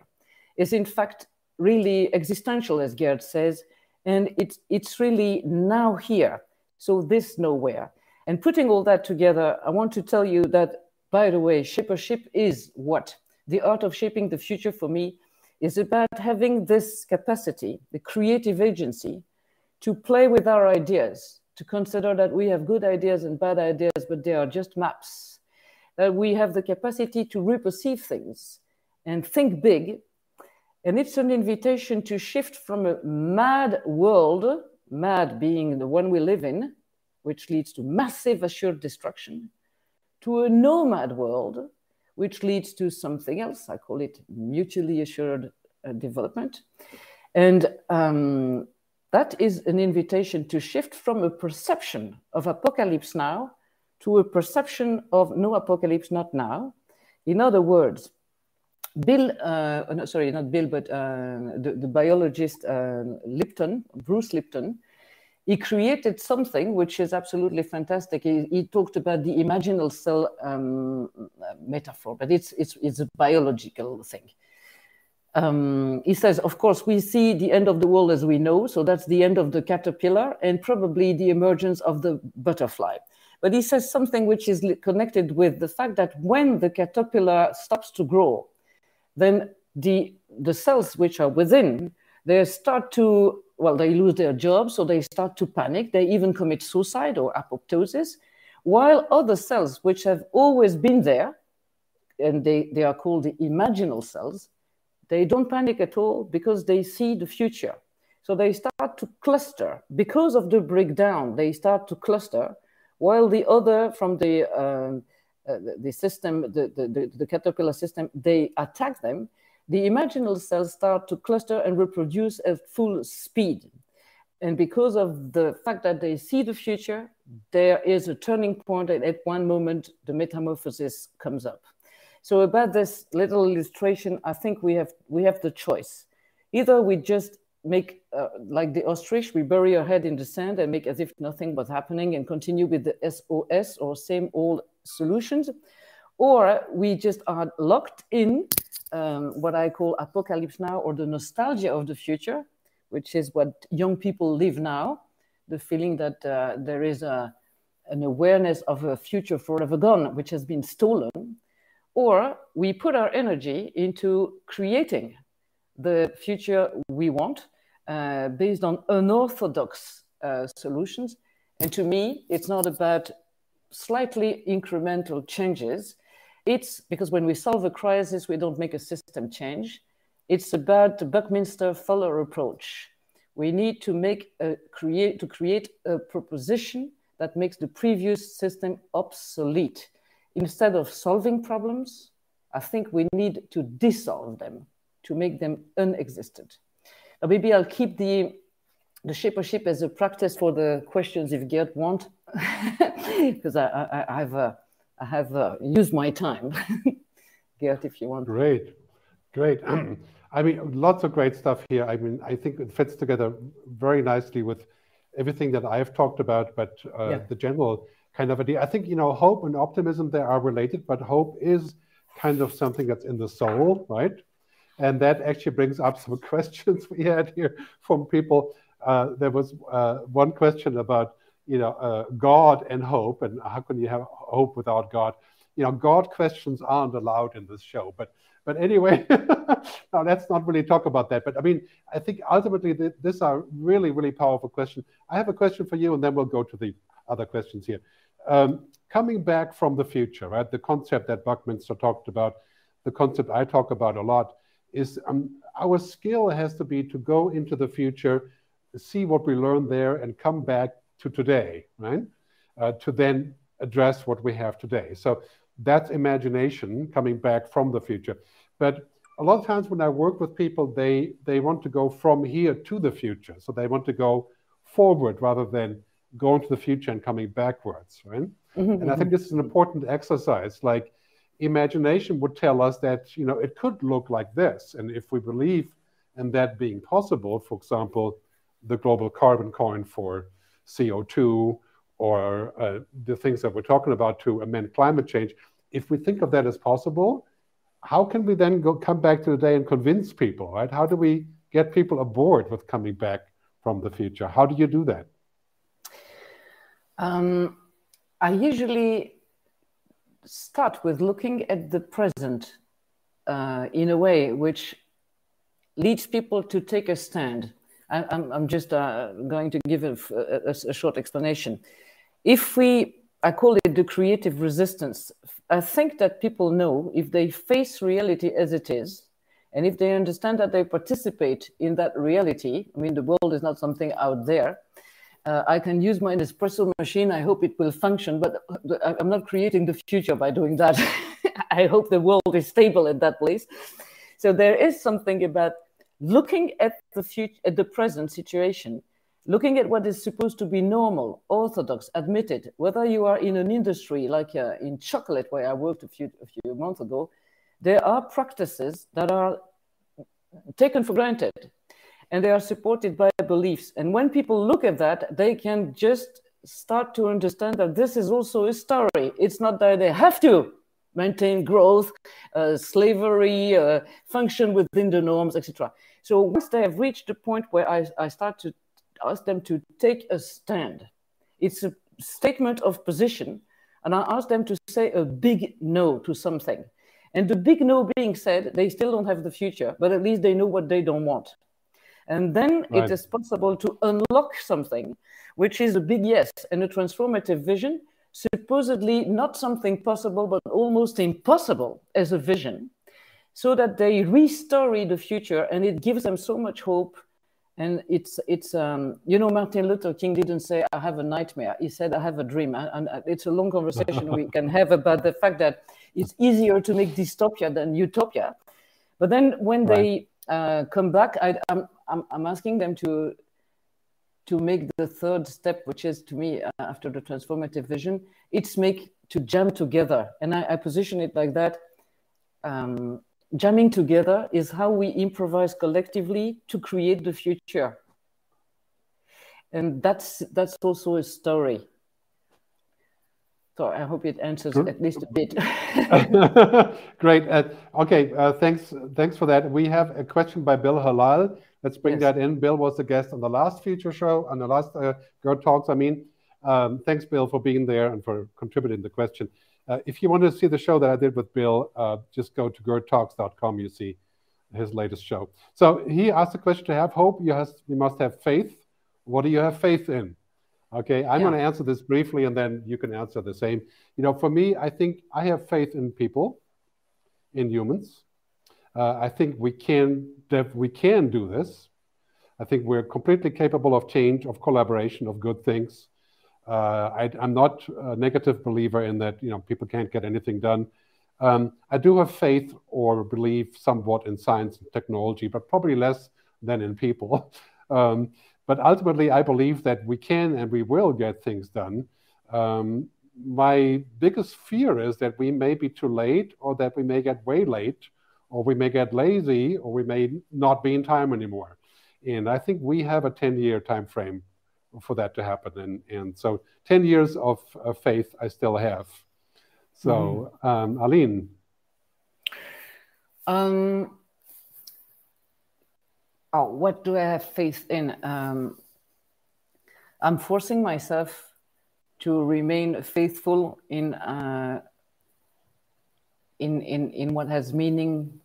is, in fact, really existential, as Gerd says, and it's, it's really now here. So this nowhere. And putting all that together, I want to tell you that, by the way, shippership is what? The art of shaping the future for me is about having this capacity, the creative agency, to play with our ideas, to consider that we have good ideas and bad ideas, but they are just maps. That we have the capacity to reperceive things and think big. And it's an invitation to shift from a mad world, mad being the one we live in, which leads to massive assured destruction, to a nomad world, which leads to something else. I call it mutually assured uh, development. And um, that is an invitation to shift from a perception of apocalypse now to a perception of no apocalypse not now. In other words, Bill, uh, no, sorry, not Bill, but uh, the, the, biologist uh, Lipton, Bruce Lipton, he created something which is absolutely fantastic. He, he talked about the imaginal cell um, metaphor, but it's, it's, it's a biological thing. Um, he says, of course, we see the end of the world as we know, so that's the end of the caterpillar and probably the emergence of the butterfly. But he says something which is connected with the fact that when the caterpillar stops to grow, then the, the cells which are within, they start to well, they lose their job, so they start to panic. They even commit suicide or apoptosis, while other cells, which have always been there, and they, they are called the imaginal cells, they don't panic at all because they see the future. So they start to cluster. Because of the breakdown, they start to cluster, while the other from the, uh, uh, the system, the, the, the caterpillar system, they attack them the imaginal cells start to cluster and reproduce at full speed. And because of the fact that they see the future, there is a turning point, and at one moment, the metamorphosis comes up. So about this little illustration, I think we have we have the choice. Either we just make uh, like the ostrich, we bury our head in the sand and make as if nothing was happening and continue with the SOS or same old solutions, or we just are locked in um, what I call apocalypse now or the nostalgia of the future, which is what young people live now, the feeling that uh, there is a, an awareness of a future forever gone, which has been stolen, or we put our energy into creating the future we want uh, based on unorthodox uh, solutions. And to me, it's not about slightly incremental changes. It's because when we solve a crisis, we don't make a system change. It's about the Buckminster Fuller approach. We need to make a create to create a proposition that makes the previous system obsolete. Instead of solving problems, I think we need to dissolve them to make them unexistent. Now, maybe I'll keep the the ship as a practice for the questions if Gerd want, because I, I, I, have a I have uh, used my time. Gerd, if you want. Great, great. I mean, lots of great stuff here. I mean, I think it fits together very nicely with everything that I've talked about, but uh, yeah. the general kind of idea. I think, you know, hope and optimism, they are related, but hope is kind of something that's in the soul, right? And that actually brings up some questions we had here from people. Uh, there was uh, one question about you know, uh, God and hope, and how can you have hope without God? You know, God questions aren't allowed in this show, but But anyway, now let's not really talk about that. But I mean, I think ultimately th- these are really, really powerful questions. I have a question for you, and then we'll go to the other questions here. Um, coming back from the future, right? The concept that Buckminster talked about, the concept I talk about a lot, is um, our skill has to be to go into the future, see what we learn there, and come back to today, right? Uh, to then address what we have today. So that's imagination coming back from the future. But a lot of times when I work with people, they they want to go from here to the future. So they want to go forward rather than going to the future and coming backwards, right? Mm-hmm, and I think mm-hmm. this is an important exercise. Like imagination would tell us that you know it could look like this, and if we believe in that being possible, for example, the global carbon coin for CO2 or uh, the things that we're talking about to amend climate change, if we think of that as possible, how can we then go come back to the day and convince people, right? How do we get people aboard with coming back from the future? How do you do that? Um, I usually start with looking at the present uh, in a way which leads people to take a stand. I, am just uh, going to give a, a, a, short explanation. If we, I call it the creative resistance, I think that people know if they face reality as it is, and if they understand that they participate in that reality, I mean, the world is not something out there, uh, I can use my espresso machine. I hope it will function, but I'm not creating the future by doing that. I hope the world is stable at that place. So there is something about looking at the future, at the present situation, looking at what is supposed to be normal, orthodox, admitted. Whether you are in an industry like uh, in chocolate, where I worked a few a few months ago, there are practices that are taken for granted and they are supported by beliefs. And when people look at that, they can just start to understand that this is also a story. It's not that they have to maintain growth, uh, slavery, uh, function within the norms, etc. So once they have reached the point where I, I start to ask them to take a stand, it's a statement of position, and I ask them to say a big no to something. And the big no being said, they still don't have the future, but at least they know what they don't want. And then right. it is possible to unlock something, which is a big yes and a transformative vision, supposedly not something possible, but almost impossible as a vision, so that they restory the future and it gives them so much hope. And it's, it's um, you know, Martin Luther King didn't say, I have a nightmare. He said, I have a dream. And it's a long conversation we can have about the fact that it's easier to make dystopia than utopia. But then when right. they uh, come back, I, am I'm, I'm asking them to to make the third step, which is to me uh, after the transformative vision, it's make to jam together, and I, I position it like that. Um, jamming together is how we improvise collectively to create the future, and that's that's also a story. So I hope it answers at least a bit. Great. Uh, okay. Uh, thanks. Thanks for that. We have a question by Bill Halal. Let's bring yes. that in. Bill was the guest on the last feature show, on the last uh, Gerd Talks. I mean, um, thanks, Bill, for being there and for contributing the question. Uh, if you want to see the show that I did with Bill, uh, just go to gerdtalks.com. You see his latest show. So he asked the question to have hope. You, has, you must have faith. What do you have faith in? Okay, I'm yeah. going to answer this briefly and then you can answer the same. You know, for me, I think I have faith in people, in humans. Uh, I think we can we can do this. I think we're completely capable of change, of collaboration, of good things. Uh, I, am not a negative believer in that. You know, people can't get anything done. Um, I do have faith or believe somewhat in science and technology, but probably less than in people. um, but ultimately, I believe that we can and we will get things done. Um, my biggest fear is that we may be too late or that we may get way late or we may get lazy or we may not be in time anymore. And I think we have a 10 year time frame for that to happen. And, and so 10 years of, faith I still have. So, mm-hmm. um, Aline. Um, oh, what do I have faith in? Um, I'm forcing myself to remain faithful in, uh, in, in, in what has meaning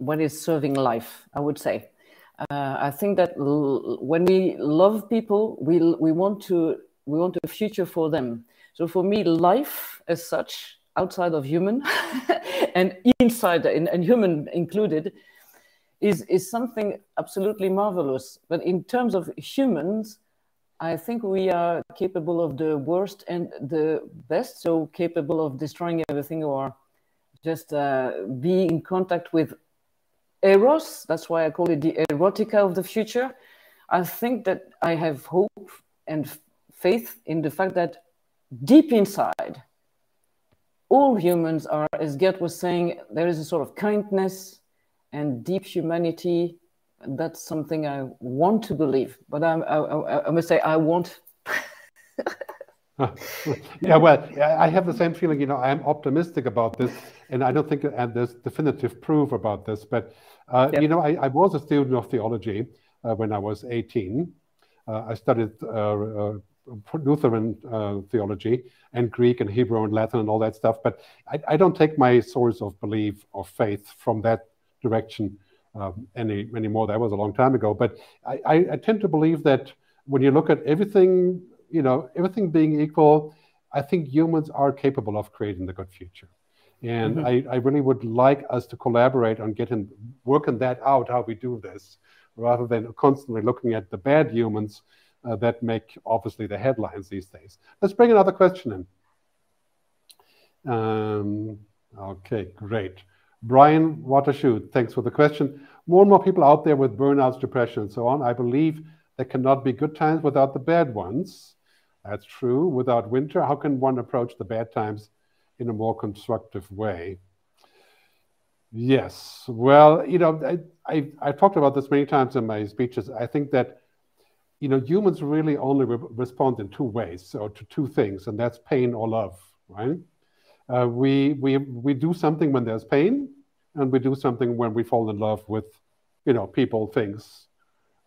what is serving life, I would say. Uh, I think that when we love people, we, we, want to, we want a future for them. So for me, life as such, outside of human and inside and, and human included, is, is something absolutely marvelous. But in terms of humans, I think we are capable of the worst and the best, so capable of destroying everything or just uh, be in contact with eros. That's why I call it the erotica of the future. I think that I have hope and faith in the fact that deep inside, all humans are, as Gerd was saying, there is a sort of kindness and deep humanity. That's something I want to believe, but I, I, I must say I want. yeah, well, I have the same feeling. You know, I am optimistic about this, and I don't think and there's definitive proof about this. But uh, yep. you know, I, I, was a student of theology uh, when I was 18. Uh, I studied uh, uh, Lutheran uh, theology and Greek and Hebrew and Latin and all that stuff. But I, I don't take my source of belief or faith from that direction um, any anymore. That was a long time ago. But I, I, I tend to believe that when you look at everything you know, everything being equal, I think humans are capable of creating the good future. And mm-hmm. I, I really would like us to collaborate on getting working that out how we do this, rather than constantly looking at the bad humans uh, that make obviously the headlines these days. Let's bring another question in. Um, okay, great. Brian Watershoot, thanks for the question. More and more people out there with burnouts, depression, and so on. I believe there cannot be good times without the bad ones. That's true. Without winter, how can one approach the bad times in a more constructive way? Yes. Well, you know, I, I, I talked about this many times in my speeches. I think that, you know, humans really only re- respond in two ways, or to two things, and that's pain or love, right? Uh, we, we, we do something when there's pain, and we do something when we fall in love with, you know, people, things,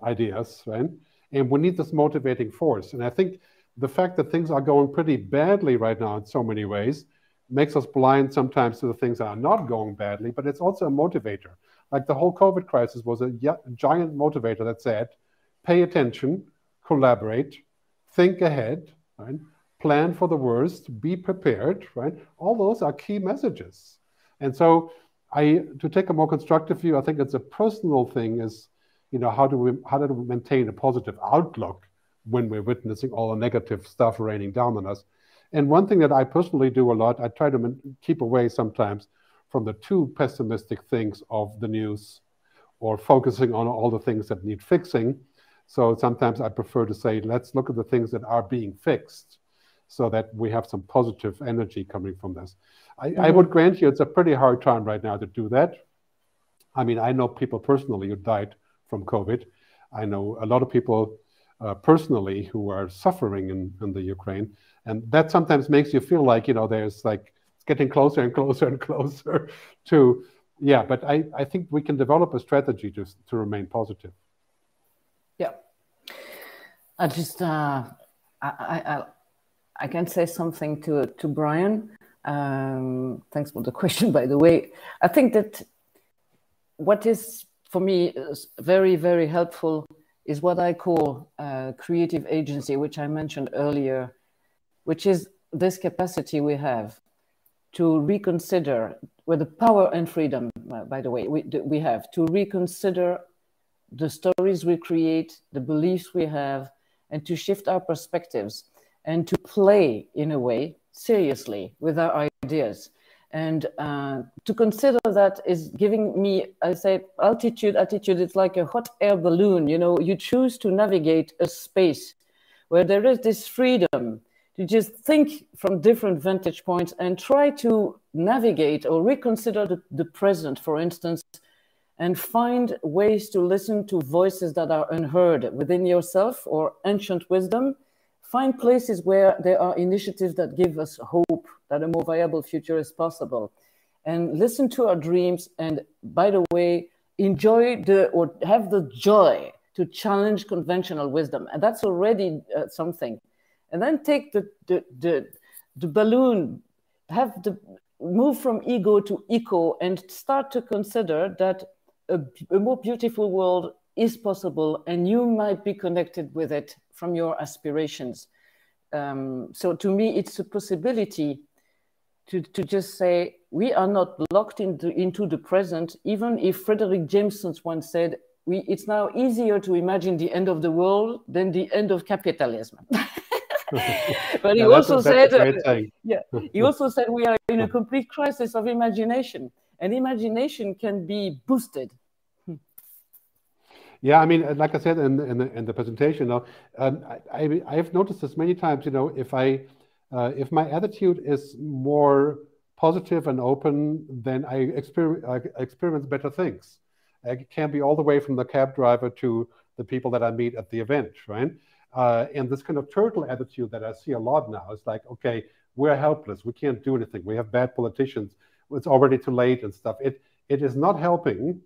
ideas, right? And we need this motivating force. And I think the fact that things are going pretty badly right now in so many ways makes us blind sometimes to the things that are not going badly, but it's also a motivator. Like the whole COVID crisis was a giant motivator that said, pay attention, collaborate, think ahead, right? plan for the worst, be prepared, right? All those are key messages. And so I to take a more constructive view, I think it's a personal thing is, you know, how do we how do we maintain a positive outlook when we're witnessing all the negative stuff raining down on us. And one thing that I personally do a lot, I try to keep away sometimes from the too pessimistic things of the news or focusing on all the things that need fixing. So sometimes I prefer to say, let's look at the things that are being fixed so that we have some positive energy coming from this. I, mm-hmm. I would grant you it's a pretty hard time right now to do that. I mean, I know people personally who died from COVID. I know a lot of people uh, personally who are suffering in, in the Ukraine. And that sometimes makes you feel like, you know, there's like, it's getting closer and closer and closer to, yeah, but I, I think we can develop a strategy to, to remain positive. Yeah. I just, uh, I, I, I can say something to, to Brian. Um, thanks for the question, by the way. I think that what is for me very, very helpful is what I call uh, creative agency, which I mentioned earlier, which is this capacity we have to reconsider, with the power and freedom, uh, by the way, we, we have to reconsider the stories we create, the beliefs we have, and to shift our perspectives and to play in a way seriously with our ideas and uh, to consider that is giving me i say altitude attitude it's like a hot air balloon you know you choose to navigate a space where there is this freedom to just think from different vantage points and try to navigate or reconsider the, the present for instance and find ways to listen to voices that are unheard within yourself or ancient wisdom find places where there are initiatives that give us hope that a more viable future is possible. And listen to our dreams. And by the way enjoy the or have the joy to challenge conventional wisdom. And that's already uh, something. And then take the, the the the balloon. Have the move from ego to eco and start to consider that a, a more beautiful world is possible and you might be connected with it from your aspirations. Um, so to me, it's a possibility to, to just say, we are not locked into, into the present, even if Fredric Jameson once said, we, it's now easier to imagine the end of the world than the end of capitalism. but he yeah, also said, uh, yeah, he also said we are in a complete crisis of imagination, and imagination can be boosted. Yeah, I mean, like I said in, in, the, in the presentation, um, I, I, have noticed this many times. You know, if I uh, if my attitude is more positive and open, then I experience, I experience better things. It can be all the way from the cab driver to the people that I meet at the event, right? Uh, and this kind of turtle attitude that I see a lot now is like, okay, we're helpless. We can't do anything. We have bad politicians. It's already too late and stuff. It it is not helping,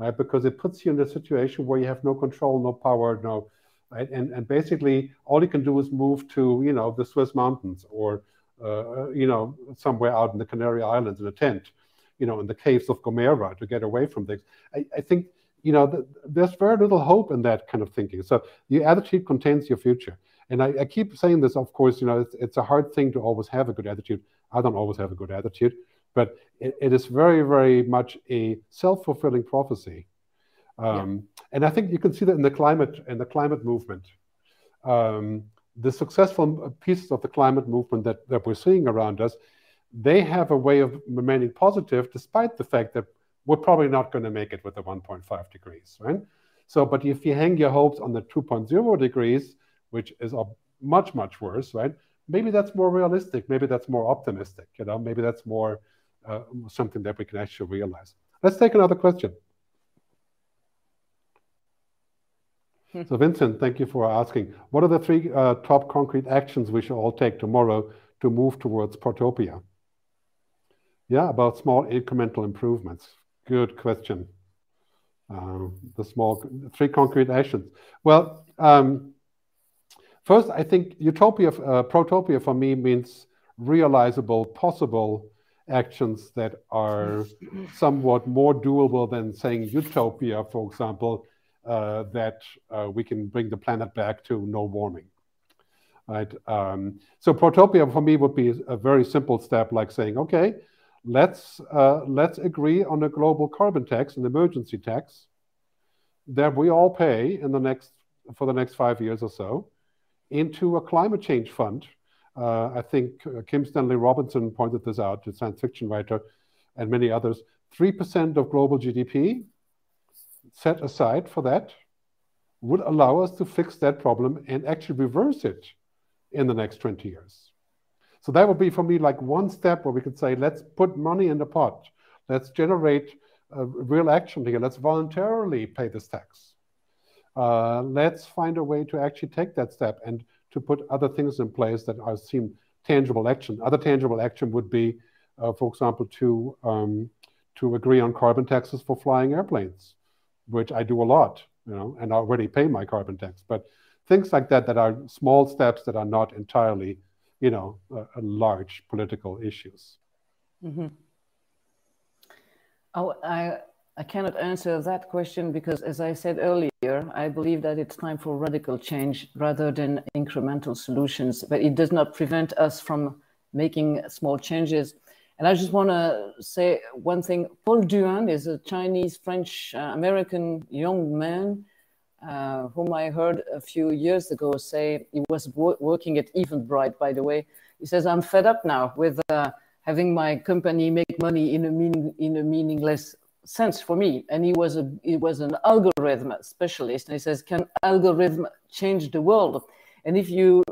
right? Because it puts you in a situation where you have no control, no power, no, right? And and basically all you can do is move to you know the Swiss mountains or uh, you know somewhere out in the Canary Islands in a tent you know, in the caves of Gomera to get away from things. I, I think, you know, the, there's very little hope in that kind of thinking. So your attitude contains your future. And I, I keep saying this, of course, you know, it's, it's, a hard thing to always have a good attitude. I don't always have a good attitude, but it, it is very, very much a self-fulfilling prophecy. Um, yeah. And I think you can see that in the climate in the climate movement. Um, the successful pieces of the climate movement that, that we're seeing around us they have a way of remaining positive despite the fact that we're probably not going to make it with the 1.5 degrees, right? So, but if you hang your hopes on the 2.0 degrees, which is much, much worse, right? Maybe that's more realistic. Maybe that's more optimistic. You know, maybe that's more uh, something that we can actually realize. Let's take another question. Hmm. So, Vincent, thank you for asking. What are the three uh, top concrete actions we should all take tomorrow to move towards Protopia? Yeah, about small incremental improvements. Good question. Um, the small three concrete actions. Well, um, first, I think utopia, uh, protopia for me means realizable, possible actions that are somewhat more doable than saying utopia, for example, uh, that uh, we can bring the planet back to no warming. Right. Um, so protopia for me would be a very simple step, like saying, okay, let's uh, let's agree on a global carbon tax, an emergency tax, that we all pay in the next for the next five years or so, into a climate change fund. Uh, I think uh, Kim Stanley Robinson pointed this out, a science fiction writer, and many others. Three percent of global GDP set aside for that would allow us to fix that problem and actually reverse it in the next 20 years. So that would be for me like one step where we could say, let's put money in the pot. Let's generate real action here. Let's voluntarily pay this tax. Uh, let's find a way to actually take that step and to put other things in place that are seem tangible action. Other tangible action would be, uh, for example, to um, to agree on carbon taxes for flying airplanes, which I do a lot, you know, and already pay my carbon tax. But things like that that are small steps that are not entirely you know, uh, large political issues. Mm-hmm. Oh, I, I cannot answer that question because, as I said earlier, I believe that it's time for radical change rather than incremental solutions. But it does not prevent us from making small changes. And I just want to say one thing. Paul Duan is a Chinese, French, uh, American young man uh, whom I heard a few years ago say he was wo- working at Eventbrite, by the way. He says, I'm fed up now with uh, having my company make money in a, mean, in a meaningless sense for me. And he was, a, he was an algorithm specialist. And he says, Can algorithm change the world? And if you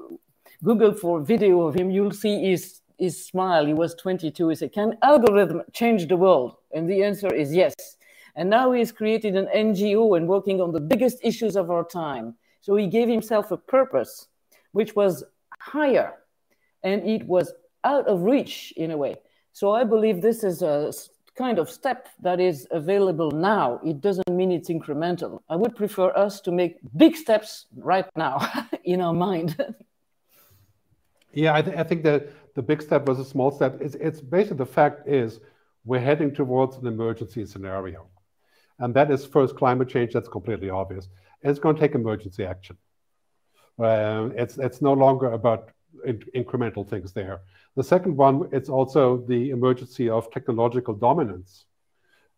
Google for video of him, you'll see his, his smile. He was 22. He said, Can algorithm change the world? And the answer is yes. And now he's created an NGO and working on the biggest issues of our time. So he gave himself a purpose, which was higher and it was out of reach in a way. So I believe this is a kind of step that is available now. It doesn't mean it's incremental. I would prefer us to make big steps right now in our mind. yeah, I, th- I think that the big step was a small step. It's, it's basically the fact is we're heading towards an emergency scenario And that is first climate change, that's completely obvious. It's going to take emergency action. Uh, it's, it's no longer about in, incremental things there. The second one, it's also the emergency of technological dominance,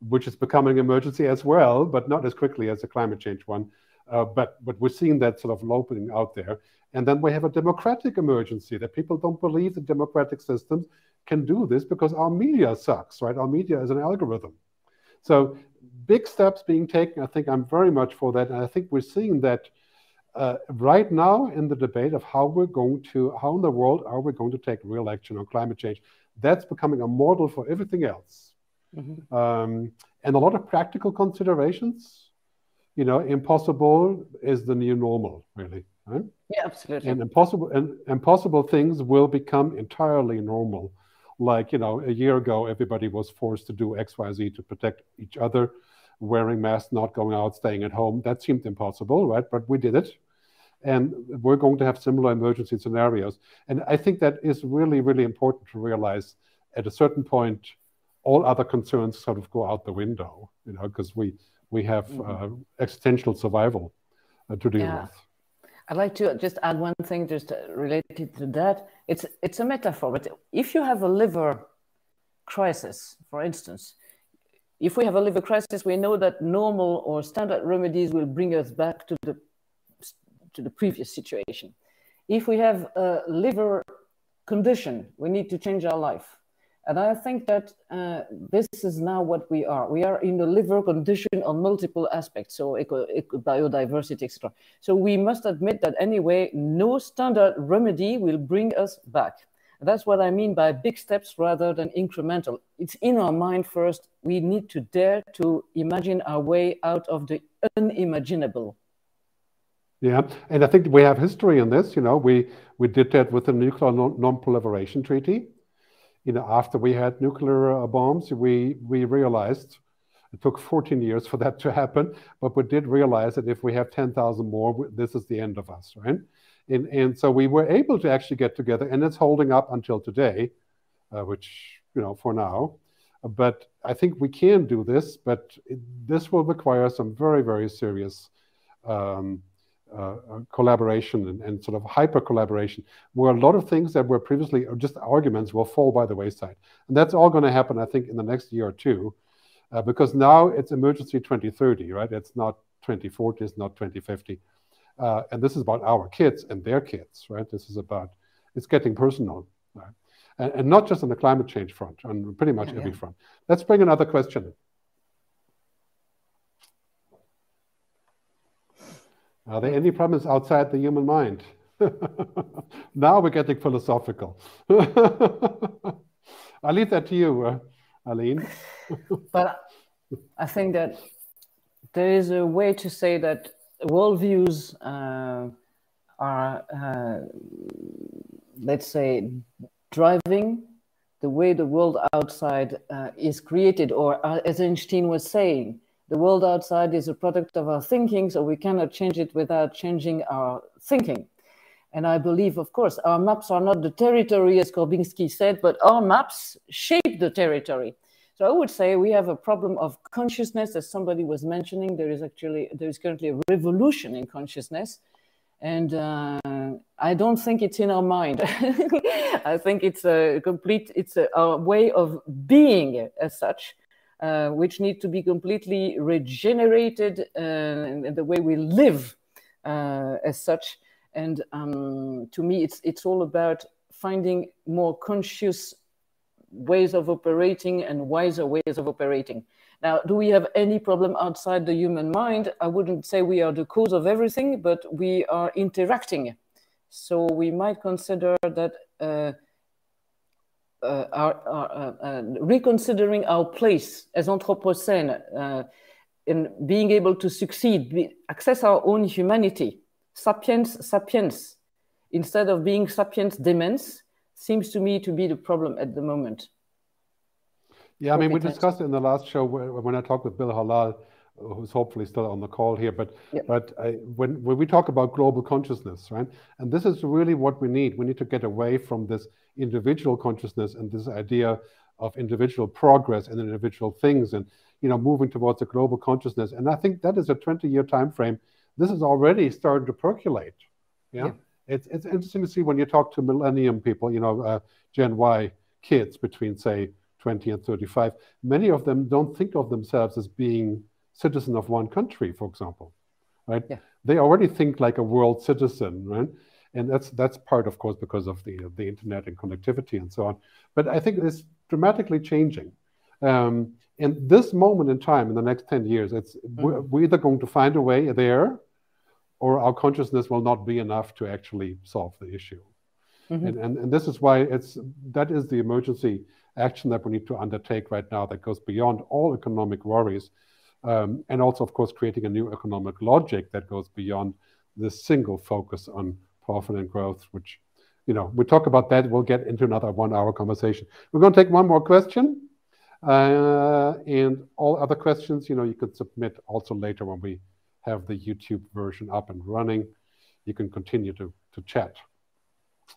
which is becoming emergency as well, but not as quickly as the climate change one. Uh, but, but we're seeing that sort of opening out there. And then we have a democratic emergency that people don't believe the democratic systems can do this because our media sucks, right? Our media is an algorithm. So big steps being taken. I think I'm very much for that. And I think we're seeing that uh, right now in the debate of how we're going to, how in the world are we going to take real action on climate change. That's becoming a model for everything else. Mm-hmm. Um, and a lot of practical considerations. You know, impossible is the new normal, really. Right? Yeah, absolutely. And impossible and impossible things will become entirely normal. Like you know, a year ago, everybody was forced to do X, Y, Z to protect each other, wearing masks, not going out, staying at home. That seemed impossible, right? But we did it, and we're going to have similar emergency scenarios. And I think that is really, really important to realize. At a certain point, all other concerns sort of go out the window, you know, because we we have mm-hmm. uh, existential survival uh, to deal yeah. with. I'd like to just add one thing just related to that. It's, it's a metaphor, but if you have a liver crisis, for instance, if we have a liver crisis, we know that normal or standard remedies will bring us back to the, to the previous situation. If we have a liver condition, we need to change our life. And I think that uh, this is now what we are. We are in a liver condition on multiple aspects, so eco, eco biodiversity, etc. So we must admit that anyway, no standard remedy will bring us back. That's what I mean by big steps rather than incremental. It's in our mind first. We need to dare to imagine our way out of the unimaginable. Yeah, and I think we have history in this. You know, we we did that with the Nuclear Non-Proliferation Treaty you know, after we had nuclear uh, bombs, we, we realized it took 14 years for that to happen, but we did realize that if we have 10,000 more, this is the end of us, right? And, and so we were able to actually get together, and it's holding up until today, uh, which, you know, for now. But I think we can do this, but it, this will require some very, very serious um, uh, uh, collaboration and, and, sort of hyper collaboration, where a lot of things that were previously just arguments will fall by the wayside. And that's all going to happen, I think, in the next year or two, uh, because now it's emergency 2030, right? It's not 2040, it's not 2050. Uh, and this is about our kids and their kids, right? This is about, it's getting personal, right? And, and not just on the climate change front, on pretty much yeah, every yeah. front. Let's bring another question. Are there any problems outside the human mind? now we're getting philosophical. I'll leave that to you, uh, Aline. but I think that there is a way to say that worldviews uh, are, uh, let's say, driving the way the world outside uh, is created, or uh, as Einstein was saying, the world outside is a product of our thinking, so we cannot change it without changing our thinking. And I believe, of course, our maps are not the territory, as Korzybski said, but our maps shape the territory. So I would say we have a problem of consciousness, as somebody was mentioning. There is actually there is currently a revolution in consciousness, and uh, I don't think it's in our mind. I think it's a complete it's a, a way of being as such, uh, which need to be completely regenerated uh, in the way we live uh, as such. And um, to me, it's it's all about finding more conscious ways of operating and wiser ways of operating. Now, do we have any problem outside the human mind? I wouldn't say we are the cause of everything, but we are interacting. So we might consider that uh, uh, our, our uh, uh, reconsidering our place as Anthropocene uh, in being able to succeed, be, access our own humanity, sapiens, sapiens, instead of being sapiens demens, seems to me to be the problem at the moment. Yeah, I mean, we discussed it in the last show when I talked with Bill Halal, who's hopefully still on the call here. But yeah. but I, when when we talk about global consciousness, right, and this is really what we need. We need to get away from this individual consciousness and this idea of individual progress and individual things. And you know, moving towards a global consciousness. And I think that is a 20-year time frame. This is already starting to percolate. Yeah? yeah. It's, it's interesting to see when you talk to millennium people, you know, uh, Gen Y kids between, say, 20 and 35, many of them don't think of themselves as being citizen of one country, for example, right? Yeah. They already think like a world citizen, right? And that's that's part, of course, because of the the internet and connectivity and so on. But I think it's dramatically changing. Um, in this moment in time, in the next 10 years, it's mm-hmm. we're, we're either going to find a way there or our consciousness will not be enough to actually solve the issue. Mm-hmm. And, and, and this is why it's that is the emergency action that we need to undertake right now that goes beyond all economic worries. Um, and also, of course, creating a new economic logic that goes beyond this single focus on profit and growth, which, you know, we talk about that. We'll get into another one hour conversation. We're going to take one more question. Uh, and all other questions, you know, you could submit also later when we have the YouTube version up and running. You can continue to, to chat.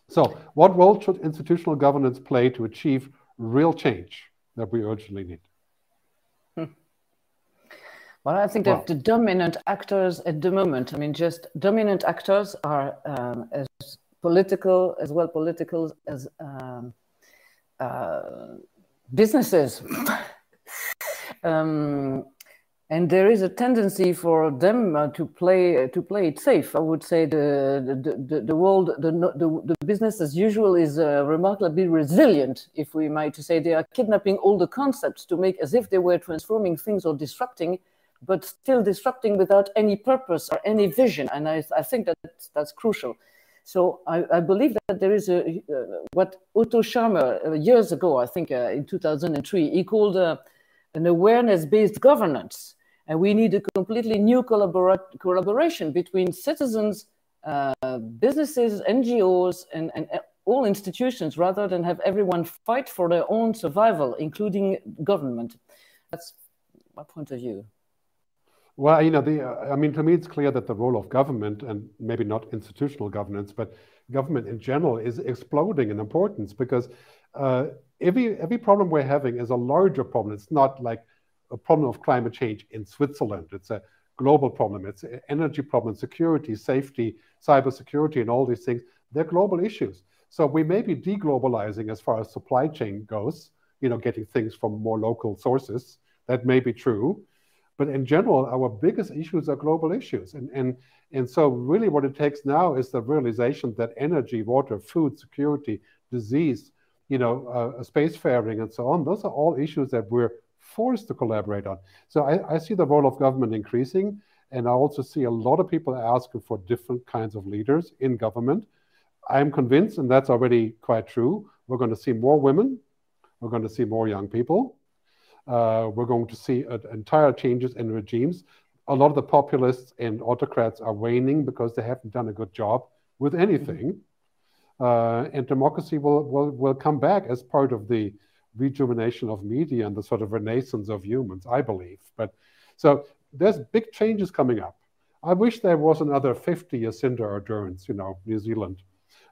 So, what role should institutional governance play to achieve real change that we urgently need? Hmm. Well, I think that the dominant actors at the moment, I mean, just dominant actors are um, as political, as well political as um, uh, businesses. um, and there is a tendency for them uh, to play uh, to play it safe. I would say the the, the, the world the, the, the business as usual is uh, remarkably resilient. If we might say they are kidnapping all the concepts to make as if they were transforming things or disrupting, but still disrupting without any purpose or any vision. And I, I think that that's, that's crucial. So I, I, believe that there is a uh, what Otto Scharmer uh, years ago, I think uh, in 2003, he called an awareness-based governance. And we need a completely new collabora- collaboration between citizens, uh, businesses, NGOs, and, and all institutions rather than have everyone fight for their own survival, including government. That's my point of view. Well, you know, the, uh, I mean, to me, it's clear that the role of government, and maybe not institutional governance, but government in general, is exploding in importance because uh, every every problem we're having is a larger problem. It's not like a problem of climate change in Switzerland. It's a global problem. It's an energy problem, security, safety, cybersecurity, and all these things. They're global issues. So we may be deglobalizing as far as supply chain goes. You know, getting things from more local sources. That may be true, but in general, our biggest issues are global issues. And and and so really, what it takes now is the realization that energy, water, food security, disease, you know, uh, spacefaring and so on, those are all issues that we're forced to collaborate on. So I, I, see the role of government increasing, and I also see a lot of people asking for different kinds of leaders in government. I'm convinced, and that's already quite true, we're going to see more women, we're going to see more young people, uh, we're going to see uh, entire changes in regimes. A lot of the populists and autocrats are waning because they haven't done a good job with anything. Mm-hmm uh, and democracy will, will, will come back as part of the rejuvenation of media and the sort of renaissance of humans, I believe. But so there's big changes coming up. I wish there was another 50 Jacinda Ardern's, you know, New Zealand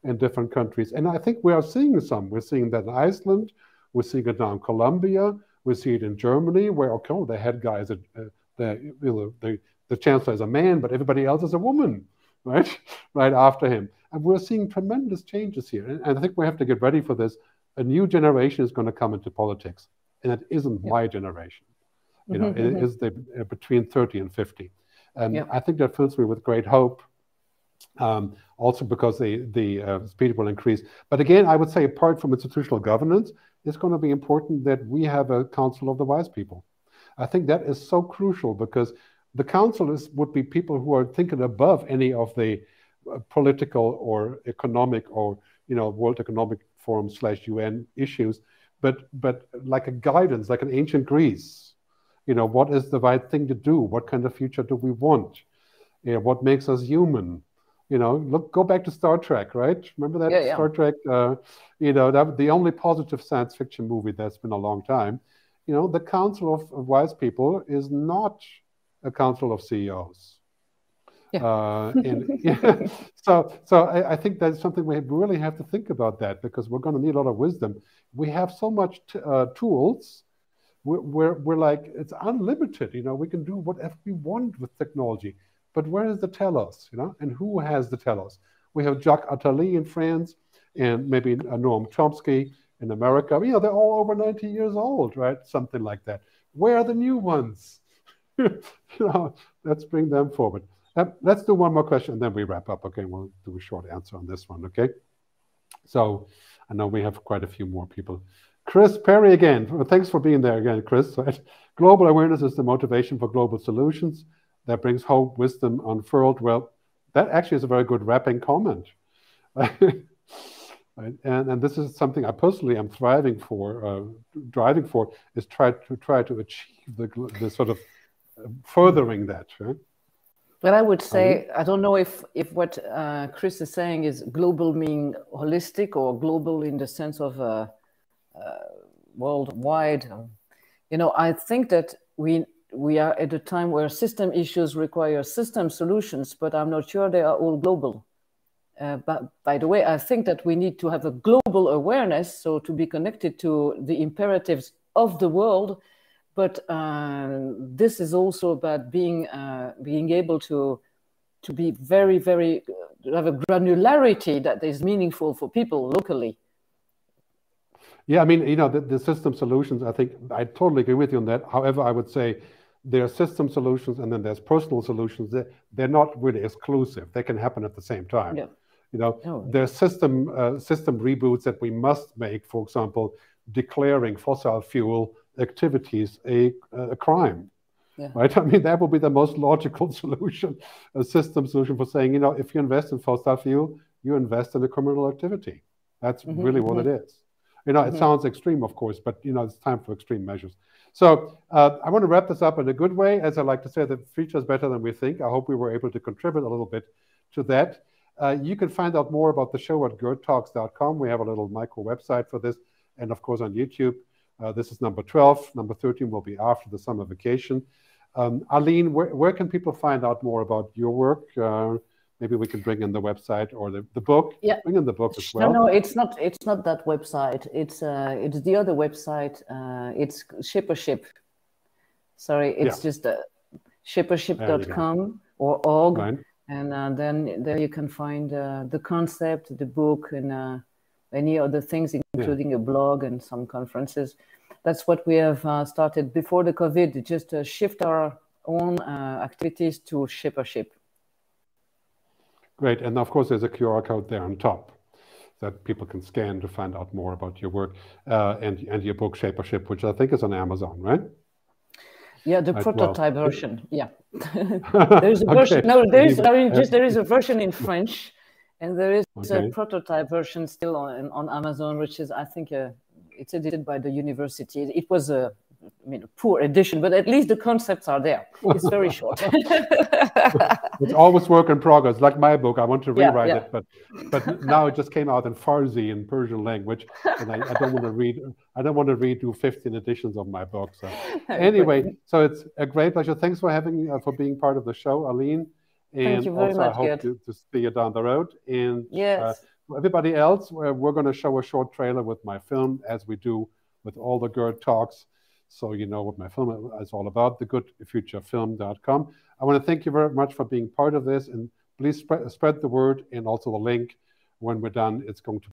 and different countries. And I think we are seeing some. We're seeing that in Iceland. We're seeing it now in Colombia. We see it in Germany, where, okay, the head guy is a, uh, the, you know, the, the chancellor is a man, but everybody else is a woman, right? right after him. And we're seeing tremendous changes here. And, and I think we have to get ready for this. A new generation is going to come into politics, and it isn't my generation. You know, mm-hmm, it is the uh, between 30 and 50. And I think that fills me with great hope. Um, also because the the uh, speed will increase. But again, I would say apart from institutional governance, it's going to be important that we have a council of the wise people. I think that is so crucial because the council is, would be people who are thinking above any of the uh, political or economic or you know World Economic Forum slash UN issues, but but like a guidance, like an ancient Greece. You know, what is the right thing to do? What kind of future do we want? You know, what makes us human? You know, look, go back to Star Trek, right? Remember that yeah, yeah. Star Trek? Uh, you know, that the only positive science fiction movie that's been a long time. You know, the Council of, of Wise People is not a council of CEOs yeah. Uh, and yeah, so so I, I, think that's something we really have to think about that because we're going to need a lot of wisdom. We have so much t- uh, tools, we're, we're, we're like, it's unlimited. You know, we can do whatever we want with technology. But where is the telos, you know? And who has the telos? We have Jacques Attali in France and maybe Noam Chomsky in America. You know, they're all over 90 years old, right? Something like that. Where are the new ones? you know, let's bring them forward. Let's do one more question and then we wrap up. Okay, we'll do a short answer on this one. Okay. So I know we have quite a few more people. Chris Perry again. Thanks for being there again, Chris. Global awareness is the motivation for global solutions that brings hope, wisdom unfurled. Well, that actually is a very good wrapping comment. And, and this is something I personally am thriving for, uh, driving for, is try to try to achieve the, the sort of uh, furthering that. Right? But I would say, I don't know if, if what uh, Chris is saying is global meaning holistic or global in the sense of uh, uh, worldwide. You know, I think that we we are at a time where system issues require system solutions, but I'm not sure they are all global. Uh, but by the way, I think that we need to have a global awareness, so to be connected to the imperatives of the world. But uh, this is also about being uh, being able to to be very, very have a granularity that is meaningful for people locally. Yeah, I mean, you know, the, the system solutions, I think I totally agree with you on that. However, I would say there are system solutions and then there's personal solutions. They're, they're not really exclusive. They can happen at the same time. Yeah. You know, oh. there are system uh, system reboots that we must make. For example, declaring fossil fuel activities a, a crime. Yeah. Right? I mean, that would be the most logical solution, a system solution for saying, you know, if you invest in fossil fuel, you invest in a criminal activity. That's mm-hmm, really what mm-hmm. it is. You know, mm-hmm. it sounds extreme, of course, but you know, it's time for extreme measures. So uh, I want to wrap this up in a good way. As I like to say, the future is better than we think. I hope we were able to contribute a little bit to that. Uh, you can find out more about the show at gerdtalks.com. We have a little micro website for this, and of course on YouTube. Uh, this is number 12. Number 13 will be after the summer vacation. Um, Aline, where, where, can people find out more about your work? Uh, maybe we can bring in the website or the, the book. Yeah. Bring in the book as well. No, no, it's not. It's not that website. It's uh, it's the other website. Uh, it's Shippership. Sorry, it's yeah. just uh, shippership.com or org, and uh, then there you can find uh, the concept, the book, and uh, any other things, including yeah. a blog and some conferences. That's what we have uh, started before the COVID. Just shift our own uh, activities to Shippership. Great. And of course, there's a QR code there on top that people can scan to find out more about your work uh, and, and your book, Shapership, which I think is on Amazon, right? Yeah, the prototype well. version. Yeah, there's a version. okay. No, there's. I mean, just there is a version in French, and there is okay. a prototype version still on on Amazon, which is I think uh, it's edited by the university. It was a I mean, a poor edition, but at least the concepts are there. It's very short. it's always work in progress. Like my book, I want to rewrite yeah, yeah. it, but but now it just came out in Farsi in Persian language, and I, I, don't want to read. I don't want to redo 15 editions of my book. So anyway, so it's a great pleasure. Thanks for having uh, for being part of the show, Aline. And Thank you very also, much. I hope to, to, see you down the road. And yes. Uh, everybody else, we're, we're going to show a short trailer with my film, as we do with all the Gerd Talks so you know what my film is all about, thegoodfuturefilm.com. I want to thank you very much for being part of this, and please spread, spread the word and also the link. When we're done, it's going to